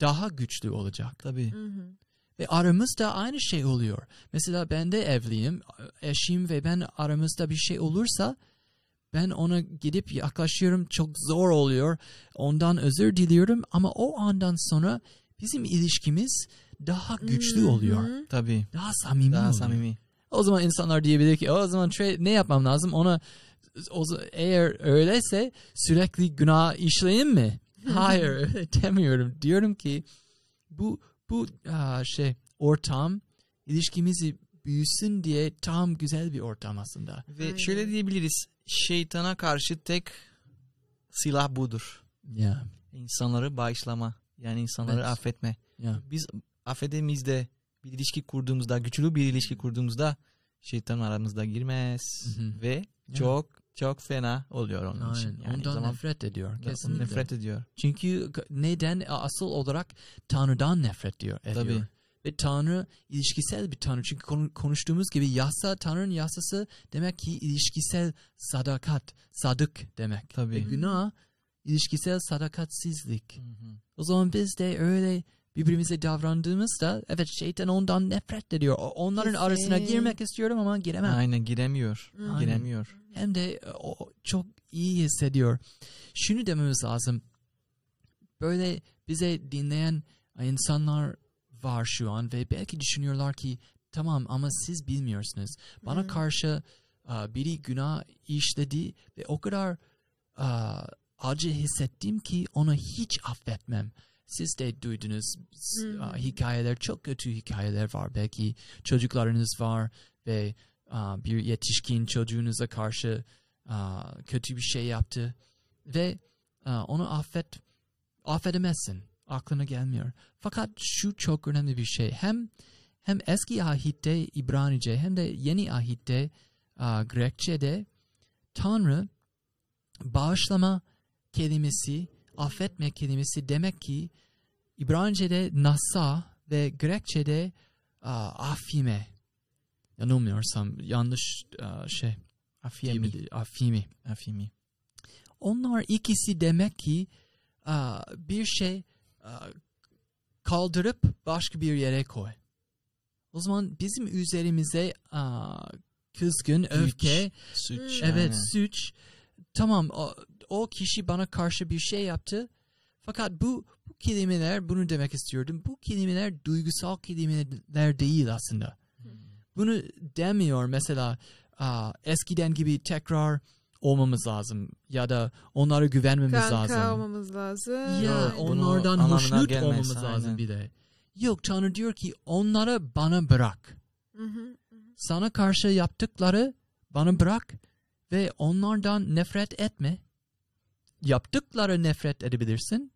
daha güçlü olacak. Tabii. Hı hı. Ve aramızda aynı şey oluyor. Mesela ben de evliyim. Eşim ve ben aramızda bir şey olursa ben ona gidip yaklaşıyorum. Çok zor oluyor. Ondan özür diliyorum ama o andan sonra bizim ilişkimiz daha güçlü oluyor. Tabii. Daha samimi Daha oluyor. samimi. O zaman insanlar diyebilir ki o zaman ne yapmam lazım? Ona o, eğer öyleyse sürekli günah işleyeyim mi? Hayır demiyorum. Diyorum ki bu bu aa, şey ortam ilişkimizi büyüsün diye tam güzel bir ortam aslında. Ve Aynen. şöyle diyebiliriz. Şeytana karşı tek silah budur. Ya İnsanları bağışlama. Yani insanları Evet. affetme. ya Biz affedemizde bir ilişki kurduğumuzda, güçlü bir ilişki kurduğumuzda şeytan aramızda girmez. Hı hı. Ve Ya. çok çok fena oluyor onun için. aynen. Yani ondan zaman nefret ediyor kesinlikle. nefret ediyor. Çünkü neden asıl olarak Tanrı'dan nefret diyor. Ediyor. Tabii. Ve Tanrı ilişkisel bir Tanrı. Çünkü konu- konuştuğumuz gibi yasa, Tanrı'nın yasası demek ki ilişkisel sadakat, sadık demek. Ve Tabii. günah ilişkisel sadakatsizlik. Hı hı. O zaman biz de öyle birbirimize davrandığımızda evet şeytan ondan nefret ediyor. Onların Kesin. arasına girmek istiyorum ama giremem. Aynen giremiyor. Aynen. Giremiyor. Hem de o çok iyi hissediyor. Şunu dememiz lazım. Böyle bize dinleyen insanlar var şu an ve belki düşünüyorlar ki tamam ama siz bilmiyorsunuz. Bana Hı. karşı a, biri günah işledi ve o kadar a, acı hissettim ki onu hiç affetmem. Siz de duydunuz a, hikayeler, çok kötü hikayeler var. Belki çocuklarınız var ve bir yetişkin çocuğunuza karşı kötü bir şey yaptı ve onu affet affedemezsin. Aklına gelmiyor. Fakat şu çok önemli bir şey. Hem hem eski ahitte İbranice hem de yeni ahitte Grekçe'de Tanrı bağışlama kelimesi, affetme kelimesi demek ki İbranice'de nasa ve Grekçe'de a, afime. Yanılmıyorsam yanlış a, şey. Afimi. Afimi. Afiyemi. Onlar ikisi demek ki a, bir şey a, kaldırıp başka bir yere koy. O zaman bizim üzerimize a, kızgın, öfke, Suç. Evet aynen. suç. Tamam o, kişi bana karşı bir şey yaptı. Fakat bu, bu kelimeler bunu demek istiyordum. Bu kelimeler duygusal kelimeler değil aslında. Bunu demiyor mesela a, eskiden gibi tekrar olmamız lazım ya da onlara güvenmemiz Kanka lazım. olmamız lazım. Ya Yok, bunu onlardan hoşnut gelmez, olmamız lazım aynen. bir de. Yok Tanrı diyor ki onları bana bırak. Hı hı. Sana karşı yaptıkları bana bırak ve onlardan nefret etme. Yaptıkları nefret edebilirsin.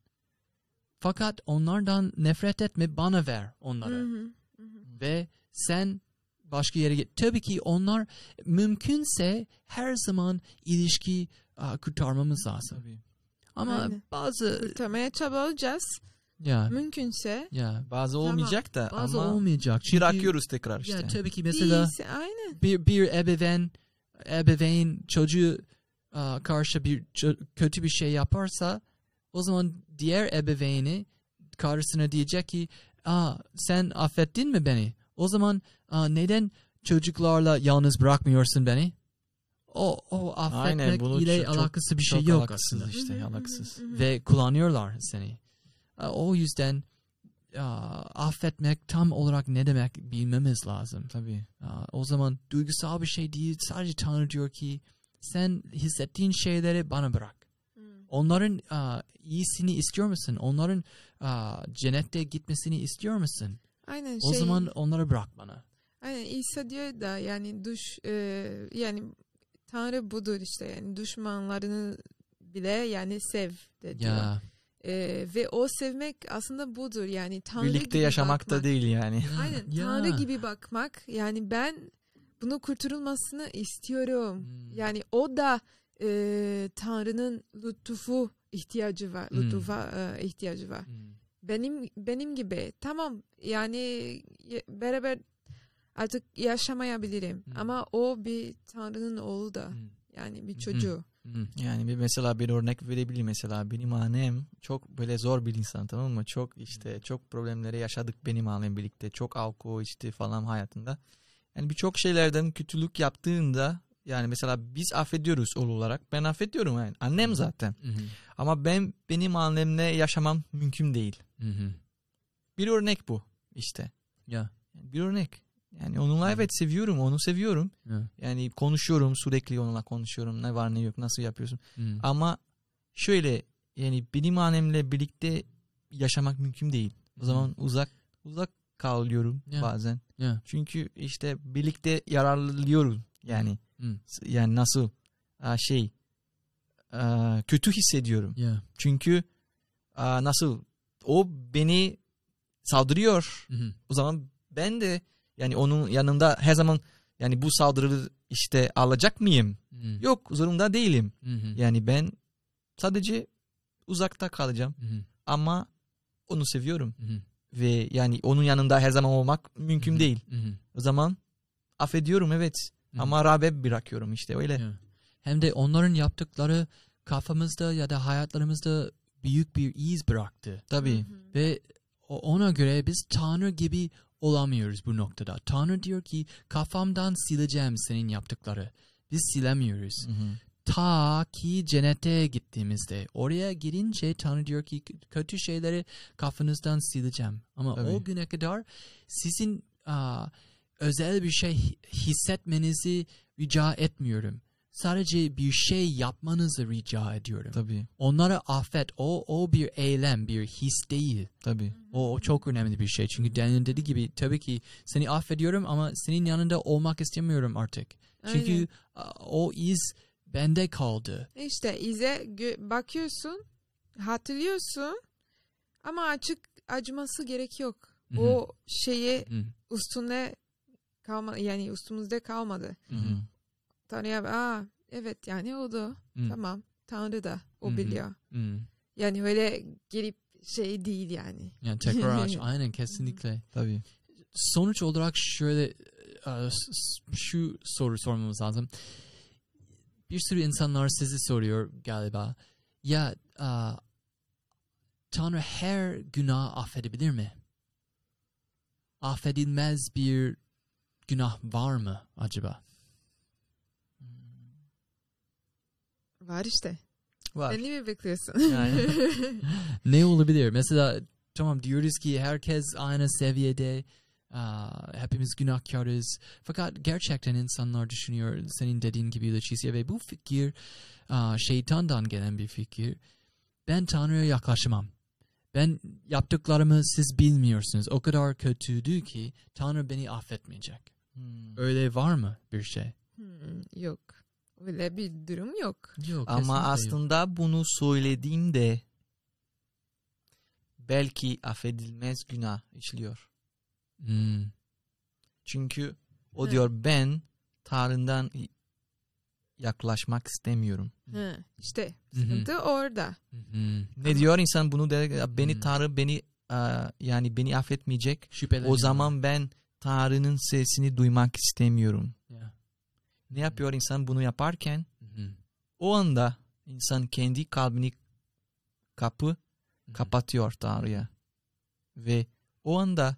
Fakat onlardan nefret etme bana ver onları. hı. Hı hı. Ve sen başka yere git. Tabii ki onlar mümkünse her zaman ilişki aa, kurtarmamız lazım. Tabii. Ama Aynen. bazı Kurtarmaya çabalayacağız. ya Mümkünse. ya Bazı Tamam. olmayacak da bazı ama olmayacak. Çünkü bırakıyoruz tekrar işte. ya tabii ki mesela İyisi, aynen. bir bir ebeveyn ebeveyn çocuğu karşı bir kötü bir şey yaparsa o zaman diğer ebeveyni karşısına diyecek ki Aa, sen affettin mi beni? O zaman aa, neden çocuklarla yalnız bırakmıyorsun beni? O, o affetmek Aynen, bunu ile çok- çok- alakası bir Çok şey yok alakasız aslında. işte hı. Ve kullanıyorlar seni. Aa, O yüzden aa, affetmek tam olarak ne demek bilmemiz lazım. Tabii. Aa, o zaman duygusal bir şey değil. Sadece Tanrı diyor ki sen hissettiğin şeyleri bana bırak. Hı. Onların aa, iyisini istiyor musun? Onların aa, cennette gitmesini istiyor musun? Aynen O şey. zaman onları bırak bana. Aynen İsa diyor da yani duş e, yani Tanrı budur işte yani düşmanlarını bile yani sev de diyor. Ya. E, ve o sevmek aslında budur yani Tanrı Birlikte gibi yaşamak bakmak. da değil yani. Aynen Ya. Tanrı gibi bakmak yani ben bunu kurtulmasını istiyorum. Hmm. Yani o da e, Tanrı'nın lütfu ihtiyacı var. Hmm. Lütfufa e, ihtiyacı var. Hmm. Benim benim gibi tamam yani beraber artık yaşamayabilirim Hmm. ama o bir Tanrı'nın oğlu da Hmm. yani bir Hmm. çocuğu. Hmm. Yani bir mesela bir örnek verebilirim mesela benim annem çok böyle zor bir insan tamam mı? Çok işte çok problemleri yaşadık benim annem birlikte. Çok alkol içti falan hayatında. Yani birçok şeylerden kötülük yaptığında yani mesela biz affediyoruz oğul olarak. Ben affediyorum yani. Annem zaten. Hmm. Ama ben benim annemle yaşamam mümkün değil. Hmm. Bir örnek bu işte. Ya. Bir örnek. Yani onunla Hı. evet seviyorum, onu seviyorum. Ya. Yani konuşuyorum sürekli onunla konuşuyorum. Ne var ne yok, nasıl yapıyorsun. Hmm. Ama şöyle yani benim annemle birlikte yaşamak mümkün değil. O zaman uzak uzak kalıyorum Ya. bazen. Ya. Çünkü işte birlikte yararlıyoruz yani. Hmm. Yani nasıl şey kötü hissediyorum. Ya. Çünkü nasıl o beni saldırıyor. Hmm. O zaman ben de yani onun yanında her zaman yani bu saldırı işte alacak mıyım? Hmm. Yok zorunda değilim. Hmm. Yani ben sadece uzakta kalacağım Hmm. ama onu seviyorum. Hmm. Ve yani onun yanında her zaman olmak mümkün Hı hı. değil. Hı hı. O zaman affediyorum evet Hı hı. ama rağbet bırakıyorum işte öyle. Ya. Hem de onların yaptıkları kafamızda ya da hayatlarımızda büyük bir iz bıraktı. Tabii. Hı hı. Ve ona göre biz Tanrı gibi olamıyoruz bu noktada. Tanrı diyor ki kafamdan sileceğim senin yaptıkları. Biz silemiyoruz. Hı hı. Ta ki cennete gittiğimizde oraya girince Tanrı diyor ki kötü şeyleri kafanızdan sileceğim. Ama Tabii. o güne kadar sizin aa, özel bir şey hi- hissetmenizi rica etmiyorum. Sadece bir şey yapmanızı rica ediyorum. Tabii. Onlara affet. O o bir eylem, bir his değil. Tabii. O, o çok önemli bir şey. Çünkü Daniel'in dediği gibi tabii ki seni affediyorum ama senin yanında olmak istemiyorum artık. Çünkü Aynen. a, o iz bende kaldı. İşte ize bakıyorsun, hatırlıyorsun ama açık acıması gerek yok. Hı hı. O şeyi Hı, üstünde kalma yani üstümüzde kalmadı. Hı hı. Tanrı'ya aa evet yani o da hı, tamam Tanrı da o Hı hı. biliyor. hı. Yani öyle gelip şey değil yani. Yani tekrar aç. Aynen kesinlikle. Tabii. Sonuç olarak şöyle e, şu soru sormamız lazım. Bir sürü insanlar sizi soruyor galiba. Ya a, Tanrı her günah affedebilir mi? Affedilmez bir günah var mı acaba? Var işte. Var. Sen mi bekliyorsun? Yani. ne olabilir? Mesela tamam diyoruz ki herkes aynı seviyede. Hepimiz günahkarız. Fakat gerçekten insanlar düşünüyor senin dediğin gibi Leticia ve bu fikir şeytandan gelen bir fikir. Ben Tanrı'ya yaklaşamam. Ben yaptıklarımı siz bilmiyorsunuz. O kadar kötüydü ki Tanrı beni affetmeyecek. Hmm. Öyle var mı bir şey? Hmm, yok. Öyle bir durum yok. Yok. Ama kesinlikle yok. aslında bunu söylediğimde belki affedilmez günah işliyor. Hmm. Çünkü o Hı. diyor ben Tanrı'dan yaklaşmak istemiyorum. Hı, işte Hı hı. sıkıntı orada. Hı-hı. Ne diyor insan bunu der "Ya beni Hmm. Tanrı beni yani beni affetmeyecek. Şüpheleniyorum. O zaman ben Tanrı'nın sesini duymak istemiyorum. Ya. Ne yapıyor insan bunu yaparken? Hı-hı. O anda insan kendi kalbini kapı Hı-hı. kapatıyor Tanrı'ya. Ve o anda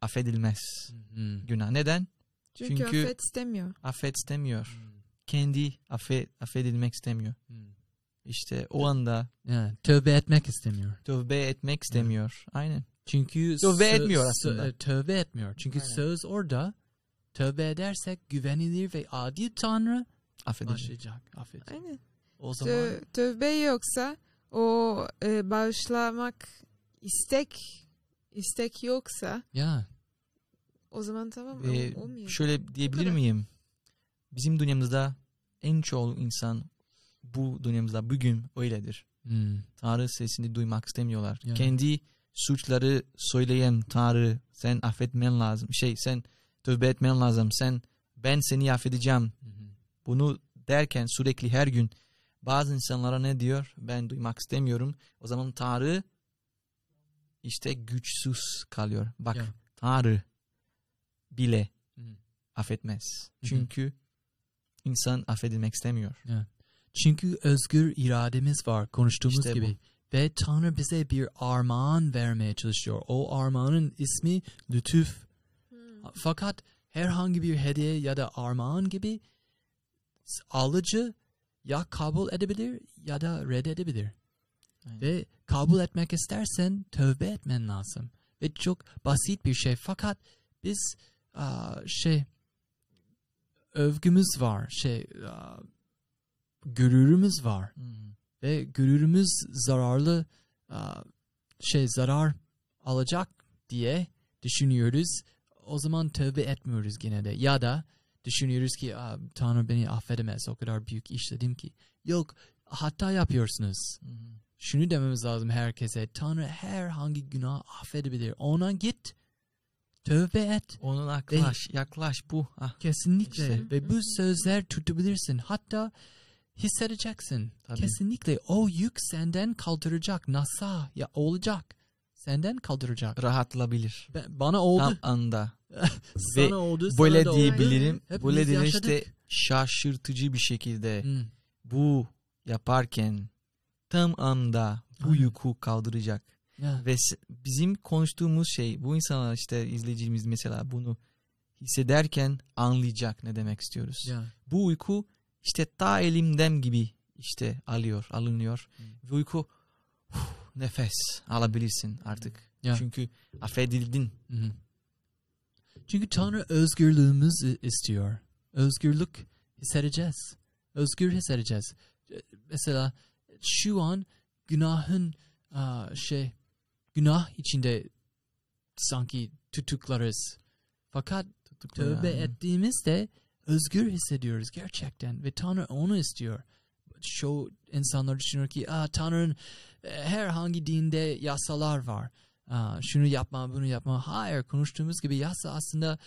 affedilmez Hı-hı. günah. Neden? Çünkü, Çünkü- affet istemiyor. Affet istemiyor. Kendi affet, affedilmek istemiyor. Hı. İşte o anda Ya, tövbe etmek istemiyor. tövbe etmek istemiyor. Aynen. Çünkü Tövbe sö- etmiyor aslında. e, tövbe etmiyor. Çünkü Aynen. söz orada. Tövbe edersek güvenilir ve adil Tanrı Affedilir. başlayacak. Affedecek. Aynen. O zaman Tö- tövbe yoksa o e, bağışlamak istek istek yoksa ya o zaman tamam ol- olmuyor. şöyle diyebilir miyim? Bizim dünyamızda en çoğu insan bu dünyamızda bugün öyledir. hmm, Tanrı sesini duymak istemiyorlar. Yani. Kendi suçları söyleyen Tanrı sen affetmen lazım. Şey sen tövbe etmen lazım. Sen ben seni affedeceğim. hı. Bunu derken sürekli her gün bazı insanlara ne diyor? Ben duymak istemiyorum. O zaman Tanrı işte güçsüz kalıyor. Bak Ya. Tanrı bile Hı affetmez. Hı hı. Çünkü insan affedilmek istemiyor. Çünkü özgür irademiz var konuştuğumuz İşte bu. gibi. Ve Tanrı bize bir armağan vermeye çalışıyor. O armağanın ismi lütuf. Hmm. Fakat herhangi bir hediye ya da armağan gibi alıcı ya kabul edebilir ya da reddedebilir. Aynen. Ve kabul etmek istersen tövbe etmen lazım. Ve çok basit bir şey. Fakat biz aa, şey övgümüz var. Şey aa, gururumuz var. Hı hı. Ve gururumuz zararlı aa, şey zarar alacak diye düşünüyoruz. O zaman tövbe etmiyoruz gene de. Ya da düşünüyoruz ki Tanrı beni affedemez. O kadar büyük işledim ki. Yok hata yapıyorsunuz. Hı hı. Şunu dememiz lazım herkese. Tanrı herhangi günah affedebilir. Ona git. Tövbe et. Onun yaklaş, yaklaş bu. Ah, Kesinlikle. İşte. Ve bu sözler tutabilirsin. Hatta hissedeceksin. Tabii. Kesinlikle o yük senden kaldıracak. Nasa ya olacak. senden kaldıracak. Rahatlayabilir. Ben- bana oldu. Tam anda. Sana ve oldu. sana Böyle da oldu. diyebilirim. Hepimiz Böyle diyebilirim işte şaşırtıcı bir şekilde Hmm. bu yaparken tam anda bu yükü kaldıracak. Ya. Ve bizim konuştuğumuz şey bu insanlar işte izleyicimiz mesela bunu hissederken anlayacak ne demek istiyoruz. Ya. Bu uyku işte ta elimden gibi işte alıyor, alınıyor. Hmm. Ve uyku huh, nefes alabilirsin artık. Ya. Çünkü affedildin. Hı. Çünkü Tanrı özgürlüğümüzü istiyor. Özgürlük hissedeceğiz. Özgür hissedeceğiz. Mesela şu an günahın şey günah içinde sanki tutuklarız. Fakat tövbe ettiğimizde özgür hissediyoruz gerçekten ve Tanrı onu istiyor. Şu insanlar düşünüyor ki Aa, Tanrı'nın e, herhangi dinde yasalar var. Aa, şunu yapma bunu yapma. Hayır konuştuğumuz gibi yasa aslında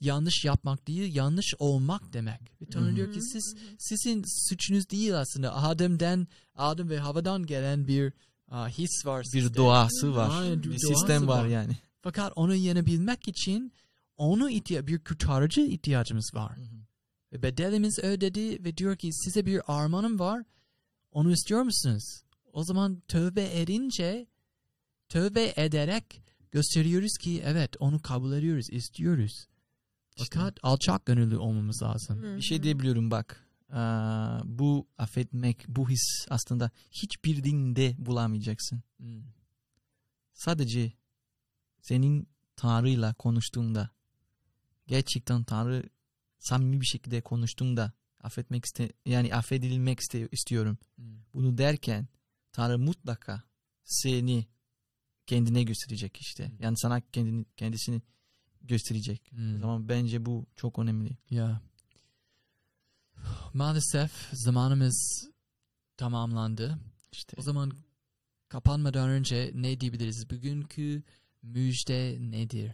yanlış yapmak değil yanlış olmak demek. Ve Tanrı diyor ki siz sizin suçunuz değil aslında. Adem'den Adem ve Hava'dan gelen bir aa, his var bir sizde. doğası var. Aynen, bir sistem var var. yani. Fakat onu yenebilmek için onu ihtiya bir kurtarıcı ihtiyacımız var. Ve bedelimiz ödedi ve diyor ki size bir armağanım var. Onu istiyor musunuz? O zaman tövbe edince tövbe ederek gösteriyoruz ki evet onu kabul ediyoruz, istiyoruz. İşte. Fakat alçak gönüllü olmamız lazım. Hı Bir şey hı. diyebiliyorum bak. Aa, bu affetmek, bu his aslında hiçbir dinde bulamayacaksın. Hmm. Sadece senin Tanrı'yla konuştuğunda, gerçekten Tanrı samimi bir şekilde konuştuğunda affetmek iste yani affedilmek iste istiyorum. Hmm. Bunu derken Tanrı mutlaka seni kendine gösterecek işte. Hmm. Yani sana kendini kendisini gösterecek. Hmm. O zaman bence bu çok önemli. Ya. Maalesef zamanımız tamamlandı. İşte O zaman kapanmadan önce ne diyebiliriz? Bugünkü müjde nedir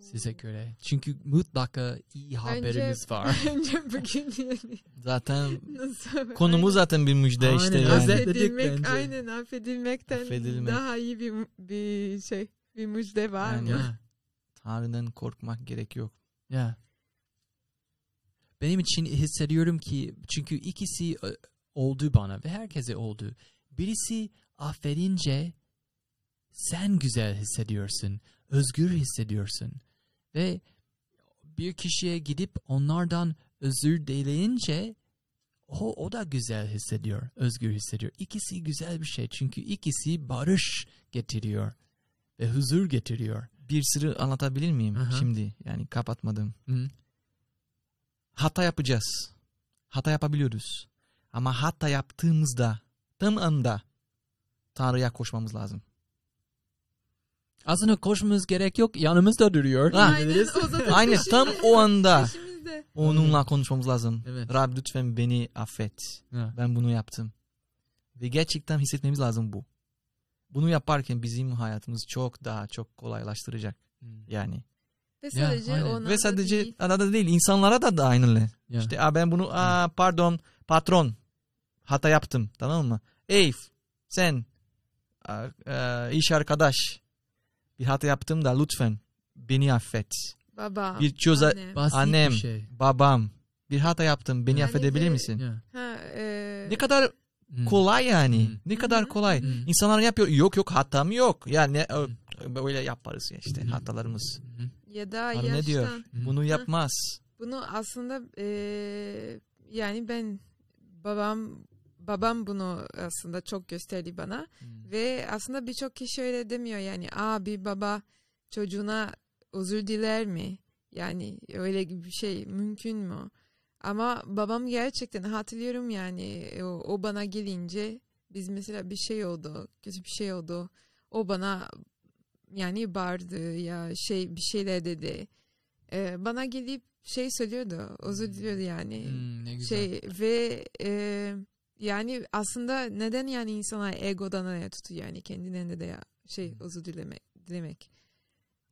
size göre? Çünkü mutlaka iyi haberimiz var. Bence bugün yani zaten nasıl? konumuz zaten bir müjde Aynen, işte yani. affedilmek, bence. aynen affedilmekten Affedilmek. daha iyi bir bir şey bir müjde var Yani. mı? Tanrı'dan korkmak gerek yok. ya. Benim için hissediyorum ki çünkü ikisi e, oldu bana ve herkese oldu. Birisi affedince sen güzel hissediyorsun, özgür hissediyorsun ve bir kişiye gidip onlardan özür dileyince o, o da güzel hissediyor, özgür hissediyor. İkisi güzel bir şey çünkü ikisi barış getiriyor ve huzur getiriyor. Bir sırrı anlatabilir miyim Aha. şimdi? Yani kapatmadım. Hı? Hata yapacağız. Hata yapabiliyoruz. Ama hata yaptığımızda tam anda Tanrı'ya koşmamız lazım. Aslında koşmamız gerek yok, yanımızda duruyor. Ha. Aynen o zaman Aynen tam o anda onunla konuşmamız lazım. Evet. Rab lütfen beni affet. Ha. Ben bunu yaptım. Ve gerçekten hissetmemiz lazım bu. Bunu yaparken bizim hayatımız çok daha çok kolaylaştıracak. Hmm. Yani. Ve Ya, sadece aynen. ona Ve sadece arada değil insanlara da da aynı. Ya. İşte "Aa, ben bunu aa, pardon patron hata yaptım tamam mı? Ey sen aa, aa, iş arkadaş bir hata yaptım da lütfen beni affet. baba, Bir çöze- anne. Basit Annem. bir şey. Babam bir hata yaptım beni Yani affedebilir ve- misin? Ya. Ha, e, Ne kadar Hmm. kolay yani. Hmm. Ne kadar hı. kolay. Hmm. İnsanlar yapıyor. Yok yok hatam yok. Yani ne, Hmm. böyle yaparız ya işte Hmm. hatalarımız. Hmm. ya da yaştan. ne diyor? Bunu yapmaz. Bunu aslında e, yani ben babam babam bunu aslında çok gösterdi bana ve aslında birçok kişi öyle demiyor yani abi baba çocuğuna özür diler mi? Yani öyle bir şey mümkün mü? Ama babam gerçekten hatırlıyorum yani o, o bana gelince biz mesela bir şey oldu, kötü bir şey oldu. O bana yani bağırdı ya şey bir şeyler dedi. Ee, bana gelip şey söylüyordu, özür diliyordu yani. Hmm, ne güzel. Şey ve e, yani aslında neden yani insana egodan aya tutuyor yani kendilerine de ya şey Hmm. özür dilemek dilemek.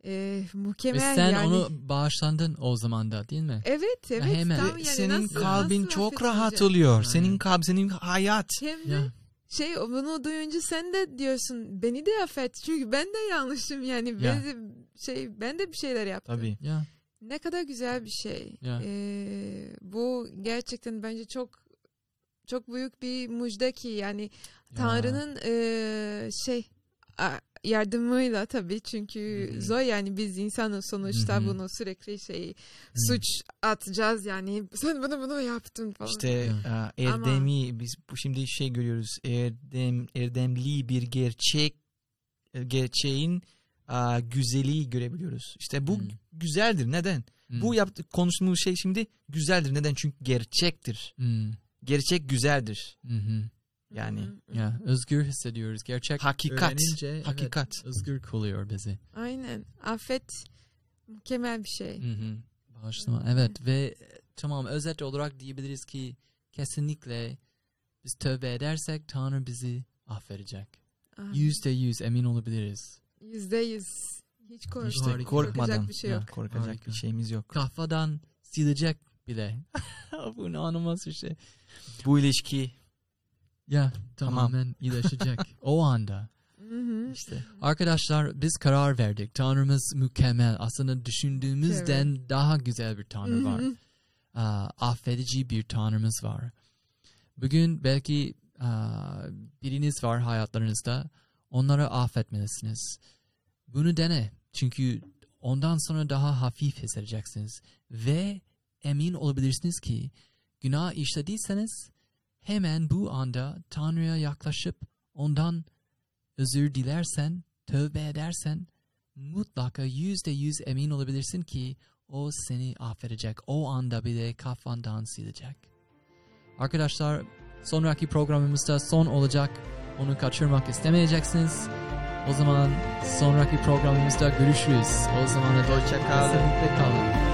E, Ve muhtemel sen yani. onu bağışlandın o zaman da değil mi? Evet evet hemen. tam Ve yani senin nasıl- kalbin nasıl çok rahat oluyor. Aynen. Senin kalbin, senin hayat. Hem de Ya. şey bunu duyunca sen de diyorsun beni de affet çünkü ben de yanlışım yani Ya. ben de şey ben de bir şeyler yaptım. Tabii. Ya. Ne kadar güzel bir şey. Ya. Ee, bu gerçekten bence çok çok büyük bir müjde ki yani Ya. Tanrı'nın eee, şey yardımıyla tabii çünkü hı. zor yani biz insanız sonuçta hı. bunu sürekli şey Hı. suç atacağız yani sen bunu bunu yaptın falan. İşte e, erdemi biz bu şimdi şey görüyoruz. Erdem erdemli bir gerçek e, gerçeğin e, güzeli görebiliyoruz. İşte bu Hmm. güzeldir. Neden? Hmm. Bu yaptık konuştuğumuz şey şimdi güzeldir. Neden? Çünkü gerçektir. Hmm. Gerçek güzeldir. Hı hı. Yani. Ya özgür hissediyoruz. Gerçek Hakikat. öğrenince evet, Hakikat. özgür kılıyor bizi. Aynen affet mükemmel bir şey. Hı hı. Bağışlama. Evet ve tamam özet olarak diyebiliriz ki kesinlikle biz tövbe edersek Tanrı bizi affedecek. Yüzde yüz emin olabiliriz. Yüzde yüz. Hiç kork İşte korkmadan korkacak bir şey Ya. yok. korkacak Harika. bir şeyimiz yok. Kafadan silecek bile. Bu inanılmaz bir şey. Bu ilişki Ya Tamam. tamamen iyileşecek. o anda. İşte Arkadaşlar biz karar verdik. Tanrımız mükemmel. Aslında düşündüğümüzden daha güzel bir Tanrı var. Aa, affedici bir Tanrımız var. Bugün belki aa, biriniz var hayatlarınızda. Onları affetmelisiniz. Bunu dene. Çünkü ondan sonra daha hafif hissedeceksiniz. Ve emin olabilirsiniz ki günah işlediyseniz hemen bu anda Tanrı'ya yaklaşıp ondan özür dilersen, tövbe edersen mutlaka yüzde yüz emin olabilirsin ki o seni affedecek. O anda bile kafandan silecek. Arkadaşlar sonraki programımızda son olacak. Onu kaçırmak istemeyeceksiniz. O zaman sonraki programımızda görüşürüz. O zaman Hoşça kalın. kalın.